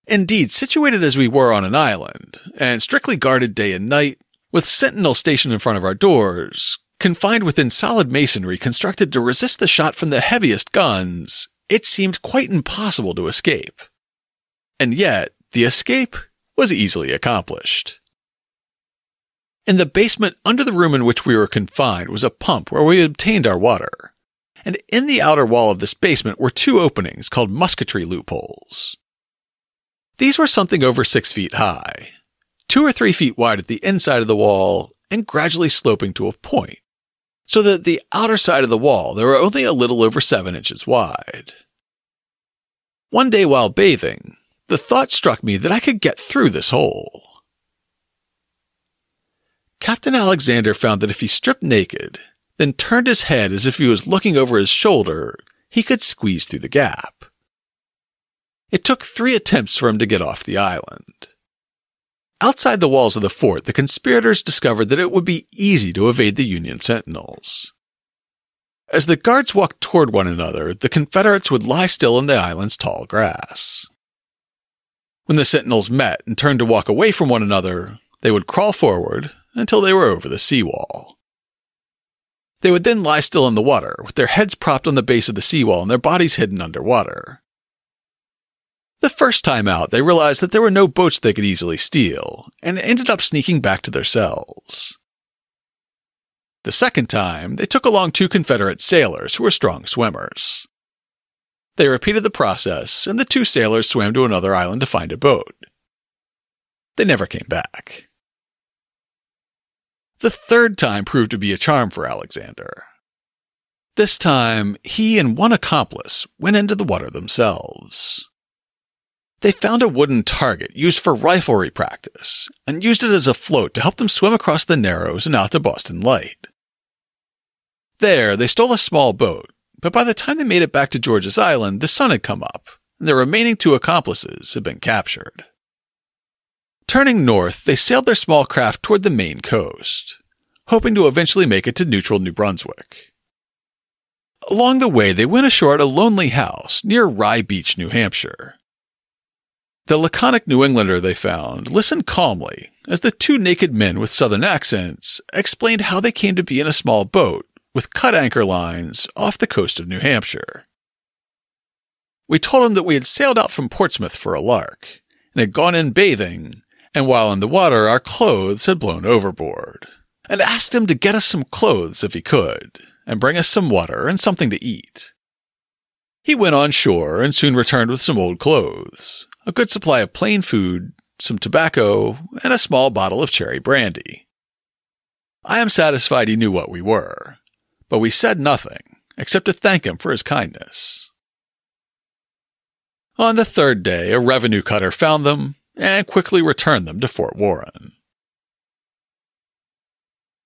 Indeed, situated as we were on an island, and strictly guarded day and night, with sentinels stationed in front of our doors, confined within solid masonry constructed to resist the shot from the heaviest guns, it seemed quite impossible to escape. And yet, the escape was easily accomplished. In the basement under the room in which we were confined was a pump where we obtained our water. And in the outer wall of this basement were two openings called musketry loopholes. These were something over six feet high, two or three feet wide at the inside of the wall, and gradually sloping to a point, so that the outer side of the wall they were only a little over seven inches wide. One day while bathing, the thought struck me that I could get through this hole. Captain Alexander found that if he stripped naked, then turned his head as if he was looking over his shoulder, he could squeeze through the gap. It took three attempts for him to get off the island. Outside the walls of the fort, the conspirators discovered that it would be easy to evade the Union sentinels. As the guards walked toward one another, the Confederates would lie still in the island's tall grass. When the sentinels met and turned to walk away from one another, they would crawl forward until they were over the seawall. They would then lie still in the water, with their heads propped on the base of the seawall and their bodies hidden underwater. The first time out, they realized that there were no boats they could easily steal, and ended up sneaking back to their cells. The second time, they took along two Confederate sailors who were strong swimmers. They repeated the process, and the two sailors swam to another island to find a boat. They never came back. The third time proved to be a charm for Alexander. This time, he and one accomplice went into the water themselves. They found a wooden target used for riflery practice and used it as a float to help them swim across the Narrows and out to Boston Light. There, they stole a small boat, but by the time they made it back to George's Island, the sun had come up, and their remaining two accomplices had been captured. Turning north, they sailed their small craft toward the Maine coast, hoping to eventually make it to neutral New Brunswick. Along the way, they went ashore at a lonely house near Rye Beach, New Hampshire. The laconic New Englander they found listened calmly as the two naked men with southern accents explained how they came to be in a small boat with cut anchor lines off the coast of New Hampshire. We told him that we had sailed out from Portsmouth for a lark and had gone in bathing, and while in the water our clothes had blown overboard, and asked him to get us some clothes if he could, and bring us some water and something to eat. He went on shore and soon returned with some old clothes, a good supply of plain food, some tobacco, and a small bottle of cherry brandy. I am satisfied he knew what we were, but we said nothing except to thank him for his kindness. On the third day, a revenue cutter found them and quickly returned them to Fort Warren.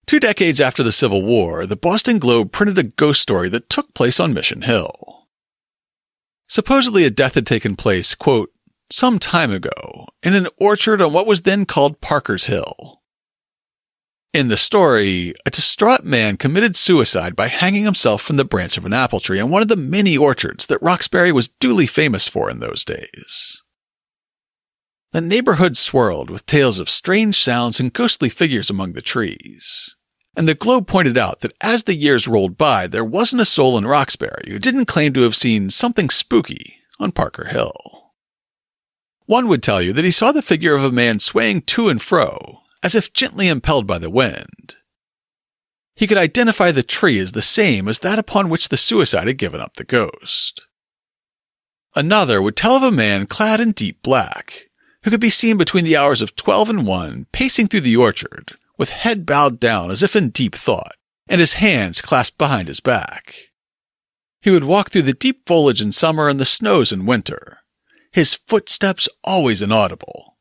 Two decades after the Civil War, the Boston Globe printed a ghost story that took place on Mission Hill. Supposedly a death had taken place, quote, some time ago in an orchard on what was then called Parker's Hill. In the story, a distraught man committed suicide by hanging himself from the branch of an apple tree in one of the many orchards that Roxbury was duly famous for in those days. The neighborhood swirled with tales of strange sounds and ghostly figures among the trees. And the Globe pointed out that as the years rolled by, there wasn't a soul in Roxbury who didn't claim to have seen something spooky on Parker Hill. One would tell you that he saw the figure of a man swaying to and fro, as if gently impelled by the wind. He could identify the tree as the same as that upon which the suicide had given up the ghost. Another would tell of a man clad in deep black, who could be seen between the hours of twelve and one, pacing through the orchard, with head bowed down as if in deep thought, and his hands clasped behind his back. He would walk through the deep foliage in summer and the snows in winter, his footsteps always inaudible.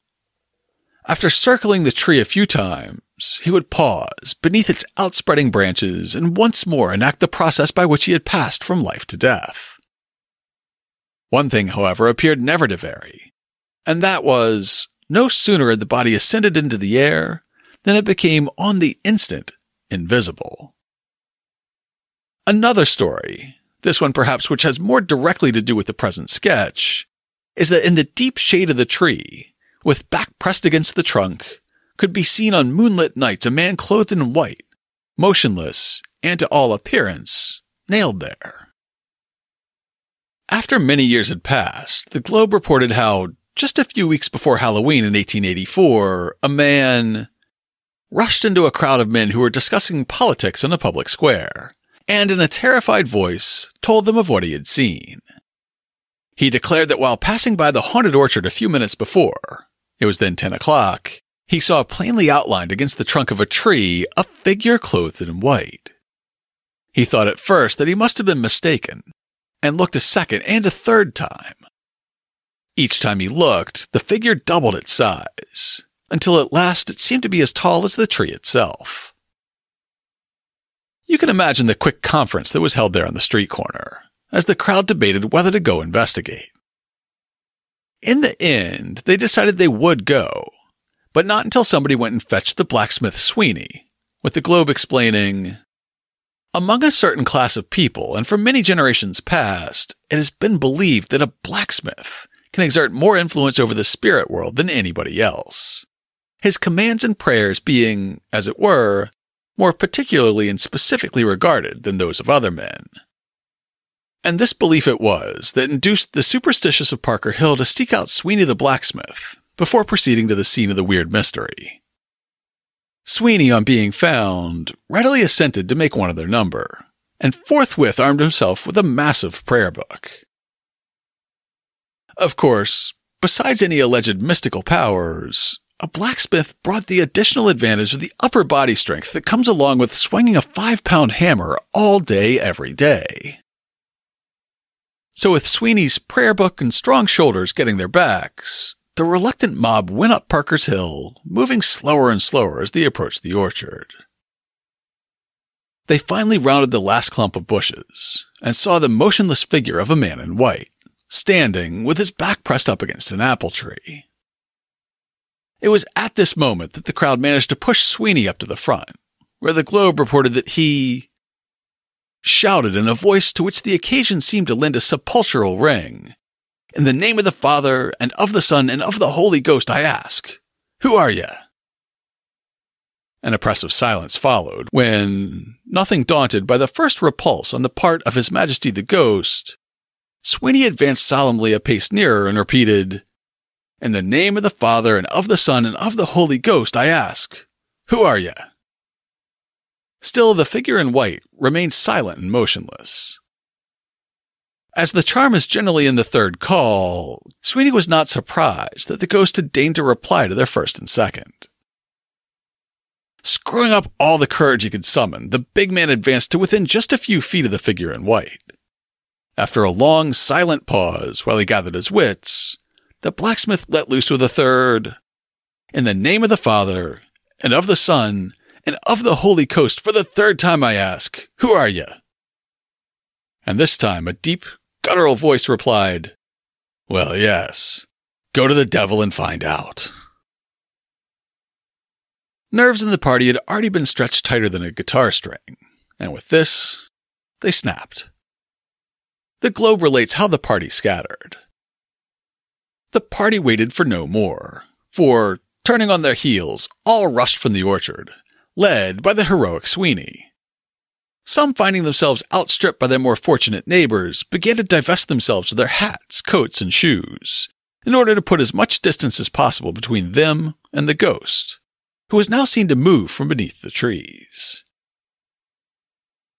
After circling the tree a few times, he would pause beneath its outspreading branches and once more enact the process by which he had passed from life to death. One thing, however, appeared never to vary, and that was no sooner had the body ascended into the air than it became on the instant invisible. Another story, this one perhaps which has more directly to do with the present sketch, is that in the deep shade of the tree, with back pressed against the trunk, could be seen on moonlit nights a man clothed in white, motionless, and to all appearance, nailed there. After many years had passed, the Globe reported how, just a few weeks before Halloween in 1884, a man rushed into a crowd of men who were discussing politics in a public square, and in a terrified voice told them of what he had seen. He declared that while passing by the haunted orchard a few minutes before, it was then 10 o'clock, he saw plainly outlined against the trunk of a tree a figure clothed in white. He thought at first that he must have been mistaken, and looked a second and a third time. Each time he looked, the figure doubled its size, until at last it seemed to be as tall as the tree itself. You can imagine the quick conference that was held there on the street corner as the crowd debated whether to go investigate. In the end, they decided they would go, but not until somebody went and fetched the blacksmith Sweeney, with the Globe explaining, Among a certain class of people, and for many generations past, it has been believed that a blacksmith can exert more influence over the spirit world than anybody else. His commands and prayers being, as it were, more particularly and specifically regarded than those of other men. And this belief it was that induced the superstitious of Parker Hill to seek out Sweeney the blacksmith before proceeding to the scene of the weird mystery. Sweeney, on being found, readily assented to make one of their number, and forthwith armed himself with a massive prayer book. Of course, besides any alleged mystical powers, a blacksmith brought the additional advantage of the upper body strength that comes along with swinging a five pound hammer all day, every day. So with Sweeney's prayer book and strong shoulders getting their backs, the reluctant mob went up Parker's Hill, moving slower and slower as they approached the orchard. They finally rounded the last clump of bushes and saw the motionless figure of a man in white, standing with his back pressed up against an apple tree. It was at this moment that the crowd managed to push Sweeney up to the front, where the Globe reported that he shouted in a voice to which the occasion seemed to lend a sepulchral ring. In the name of the Father, and of the Son, and of the Holy Ghost, I ask, who are ye? An oppressive silence followed when, nothing daunted by the first repulse on the part of His Majesty the Ghost, Sweeney advanced solemnly a pace nearer and repeated, In the name of the Father, and of the Son, and of the Holy Ghost, I ask, who are ye? Still, the figure in white remained silent and motionless. As the charm is generally in the third call, Sweeney was not surprised that the ghost had deigned to reply to their first and second. Screwing up all the courage he could summon, the big man advanced to within just a few feet of the figure in white. After a long, silent pause while he gathered his wits, the blacksmith let loose with a third, In the name of the Father, and of the Son, and of the Holy Ghost, for the third time I ask, who are ye? And this time a deep, guttural voice replied, Well, yes. Go to the devil and find out. Nerves in the party had already been stretched tighter than a guitar string, and with this, they snapped. The Globe relates how the party scattered. The party waited for no more, for, turning on their heels, all rushed from the orchard, led by the heroic Sweeney. Some, finding themselves outstripped by their more fortunate neighbors, began to divest themselves of their hats, coats, and shoes, in order to put as much distance as possible between them and the ghost, who was now seen to move from beneath the trees.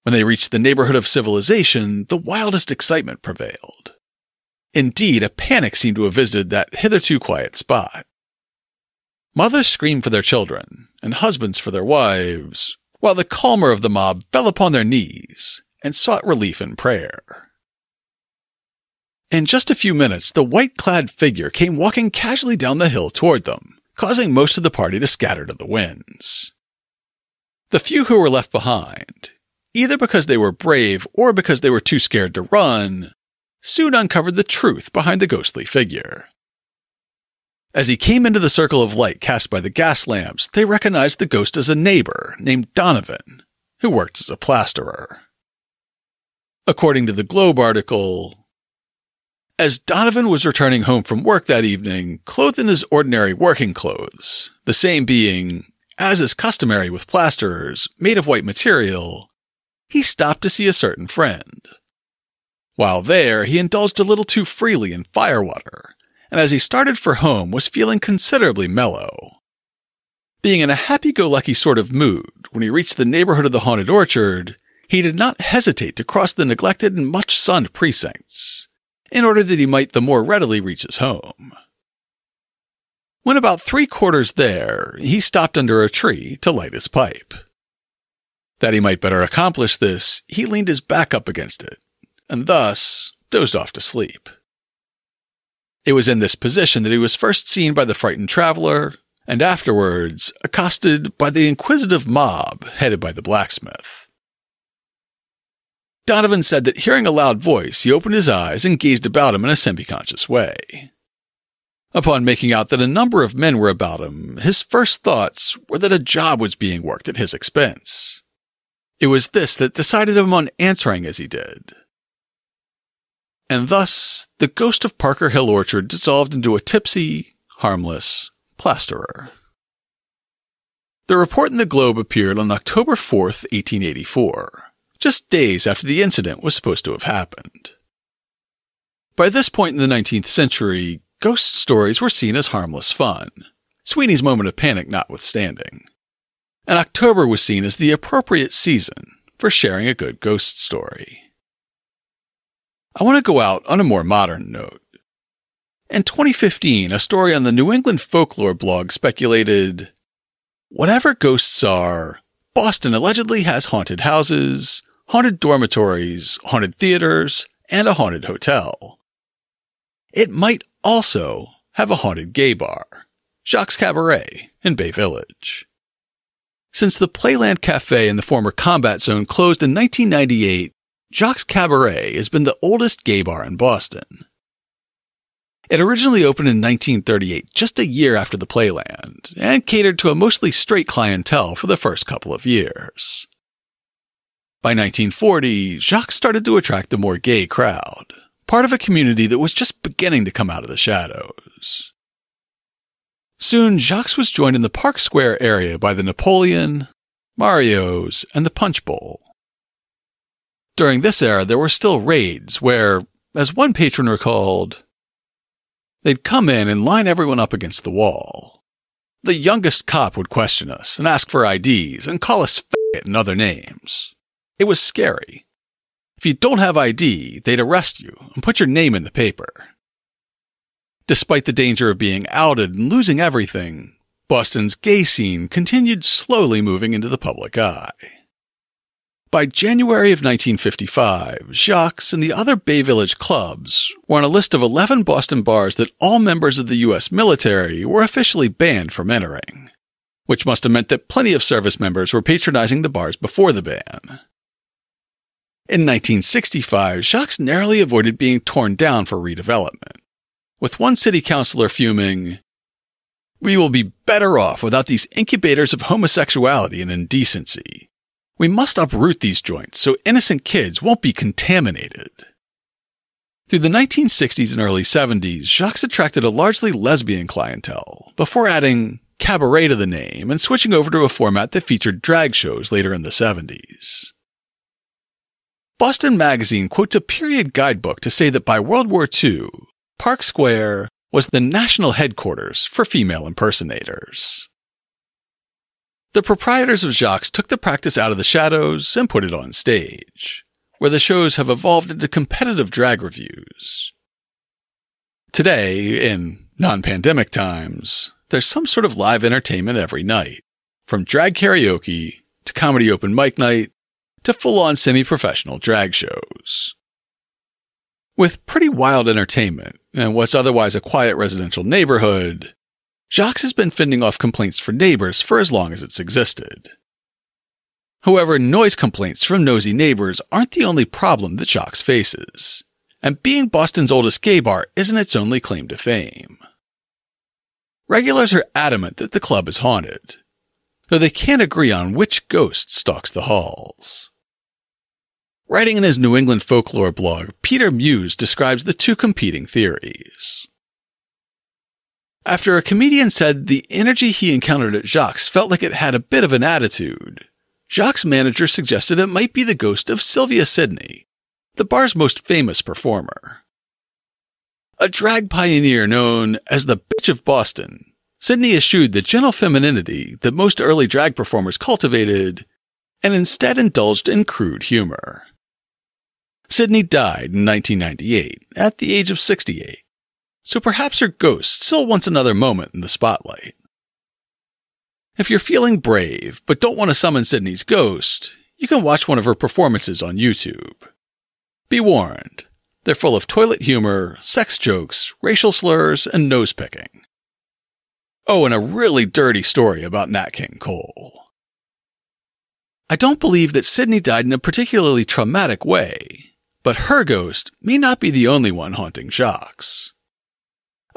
When they reached the neighborhood of civilization, the wildest excitement prevailed. Indeed, a panic seemed to have visited that hitherto quiet spot. Mothers screamed for their children, and husbands for their wives, while the calmer of the mob fell upon their knees and sought relief in prayer. In just a few minutes, the white clad figure came walking casually down the hill toward them, causing most of the party to scatter to the winds. The few who were left behind, either because they were brave or because they were too scared to run, soon uncovered the truth behind the ghostly figure. As he came into the circle of light cast by the gas lamps, they recognized the ghost as a neighbor named Donovan, who worked as a plasterer. According to the Globe article, as Donovan was returning home from work that evening, clothed in his ordinary working clothes, the same being, as is customary with plasterers, made of white material, he stopped to see a certain friend. While there, he indulged a little too freely in firewater, and as he started for home was feeling considerably mellow. Being in a happy-go-lucky sort of mood when he reached the neighborhood of the haunted orchard, he did not hesitate to cross the neglected and much sunned precincts, in order that he might the more readily reach his home. When about three quarters there, he stopped under a tree to light his pipe. That he might better accomplish this, he leaned his back up against it, and thus dozed off to sleep. It was in this position that he was first seen by the frightened traveler, and afterwards accosted by the inquisitive mob headed by the blacksmith. Donovan said that hearing a loud voice, he opened his eyes and gazed about him in a semi-conscious way. Upon making out that a number of men were about him, his first thoughts were that a job was being worked at his expense. It was this that decided him on answering as he did and thus the ghost of Parker Hill Orchard dissolved into a tipsy, harmless plasterer. The report in the Globe appeared on October 4th, 1884, just days after the incident was supposed to have happened. By this point in the 19th century, ghost stories were seen as harmless fun, Sweeney's moment of panic notwithstanding. And October was seen as the appropriate season for sharing a good ghost story. I want to go out on a more modern note. In 2015, a story on the New England Folklore blog speculated whatever ghosts are, Boston allegedly has haunted houses, haunted dormitories, haunted theaters, and a haunted hotel. It might also have a haunted gay bar, Jacques Cabaret in Bay Village. Since the Playland Cafe in the former combat zone closed in 1998, Jacques Cabaret has been the oldest gay bar in Boston. It originally opened in 1938, just a year after the Playland, and catered to a mostly straight clientele for the first couple of years. By 1940, Jacques started to attract a more gay crowd, part of a community that was just beginning to come out of the shadows. Soon, Jacques was joined in the Park Square area by the Napoleon, Mario's, and the Punch Bowl. During this era, there were still raids where, as one patron recalled, they'd come in and line everyone up against the wall. The youngest cop would question us and ask for IDs and call us faggot and other names. It was scary. If you don't have ID, they'd arrest you and put your name in the paper. Despite the danger of being outed and losing everything, Boston's gay scene continued slowly moving into the public eye. By January of 1955, Jacques and the other Bay Village clubs were on a list of 11 Boston bars that all members of the U.S. military were officially banned from entering, which must have meant that plenty of service members were patronizing the bars before the ban. In 1965, Jacques narrowly avoided being torn down for redevelopment, with one city councilor fuming, We will be better off without these incubators of homosexuality and indecency. We must uproot these joints so innocent kids won't be contaminated. Through the 1960s and early 70s, Jacques attracted a largely lesbian clientele, before adding cabaret to the name and switching over to a format that featured drag shows later in the 70s. Boston Magazine quotes a period guidebook to say that by World War II, Park Square was the national headquarters for female impersonators. The proprietors of Jacques took the practice out of the shadows and put it on stage, where the shows have evolved into competitive drag revues. Today, in non pandemic times, there's some sort of live entertainment every night, from drag karaoke to comedy open mic night to full on semi professional drag shows. With pretty wild entertainment and what's otherwise a quiet residential neighborhood, Jacques has been fending off complaints for neighbors for as long as it's existed. However, noise complaints from nosy neighbors aren't the only problem that Jacques faces, and being Boston's oldest gay bar isn't its only claim to fame. Regulars are adamant that the club is haunted, though they can't agree on which ghost stalks the halls. Writing in his New England folklore blog, Peter Muise describes the two competing theories. After a comedian said the energy he encountered at Jacques felt like it had a bit of an attitude, Jacques' manager suggested it might be the ghost of Sylvia Sidney, the bar's most famous performer. A drag pioneer known as the Bitch of Boston, Sidney eschewed the gentle femininity that most early drag performers cultivated and instead indulged in crude humor. Sidney died in 1998 at the age of 68, so perhaps her ghost still wants another moment in the spotlight. If you're feeling brave but don't want to summon Sidney's ghost, you can watch one of her performances on YouTube. Be warned, they're full of toilet humor, sex jokes, racial slurs, and nose picking. Oh, and a really dirty story about Nat King Cole. I don't believe that Sydney died in a particularly traumatic way, but her ghost may not be the only one haunting Jacques.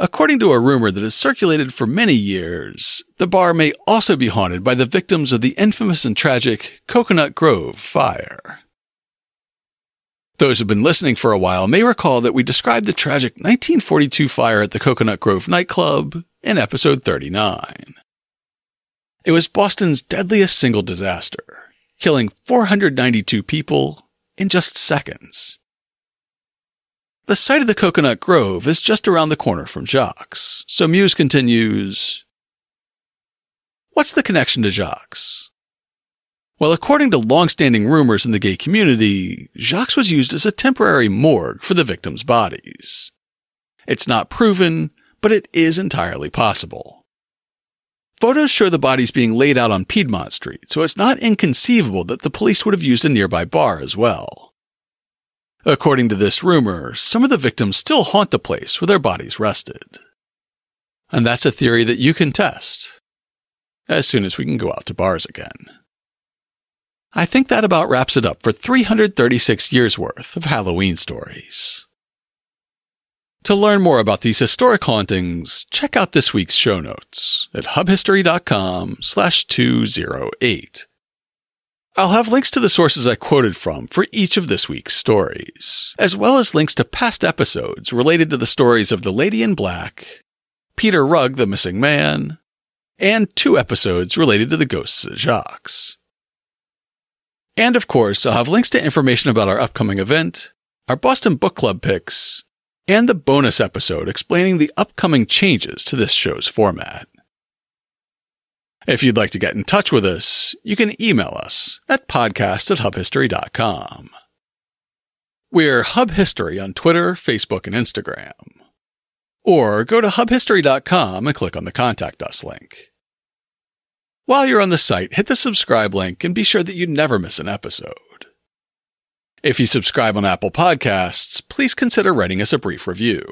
According to a rumor that has circulated for many years, the bar may also be haunted by the victims of the infamous and tragic Cocoanut Grove fire. Those who've been listening for a while may recall that we described the tragic 1942 fire at the Cocoanut Grove nightclub in episode 39. It was Boston's deadliest single disaster, killing 492 people in just seconds. The site of the Cocoanut Grove is just around the corner from Jacques, so Muise continues What's the connection to Jacques? Well, according to long-standing rumors in the gay community, Jacques was used as a temporary morgue for the victims' bodies. It's not proven, but it is entirely possible. Photos show the bodies being laid out on Piedmont Street, so it's not inconceivable that the police would have used a nearby bar as well. According to this rumor, some of the victims still haunt the place where their bodies rested. And that's a theory that you can test as soon as we can go out to bars again. I think that about wraps it up for 336 years worth of Halloween stories. To learn more about these historic hauntings, check out this week's show notes at hubhistory.com slash 208. I'll have links to the sources I quoted from for each of this week's stories, as well as links to past episodes related to the stories of The Lady in Black, Peter Rugg, the Missing Man, and two episodes related to the ghosts of Jacques. And of course, I'll have links to information about our upcoming event, our Boston Book Club picks, and the bonus episode explaining the upcoming changes to this show's format. If you'd like to get in touch with us, you can email us at podcast at hubhistory.com. We're Hub History on Twitter, Facebook, and Instagram. Or go to hubhistory.com and click on the Contact Us link. While you're on the site, hit the subscribe link and be sure that you never miss an episode. If you subscribe on Apple Podcasts, please consider writing us a brief review.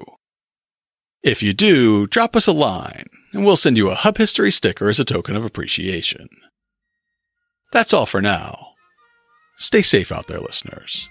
If you do, drop us a line, and we'll send you a Hub History sticker as a token of appreciation. That's all for now. Stay safe out there, listeners.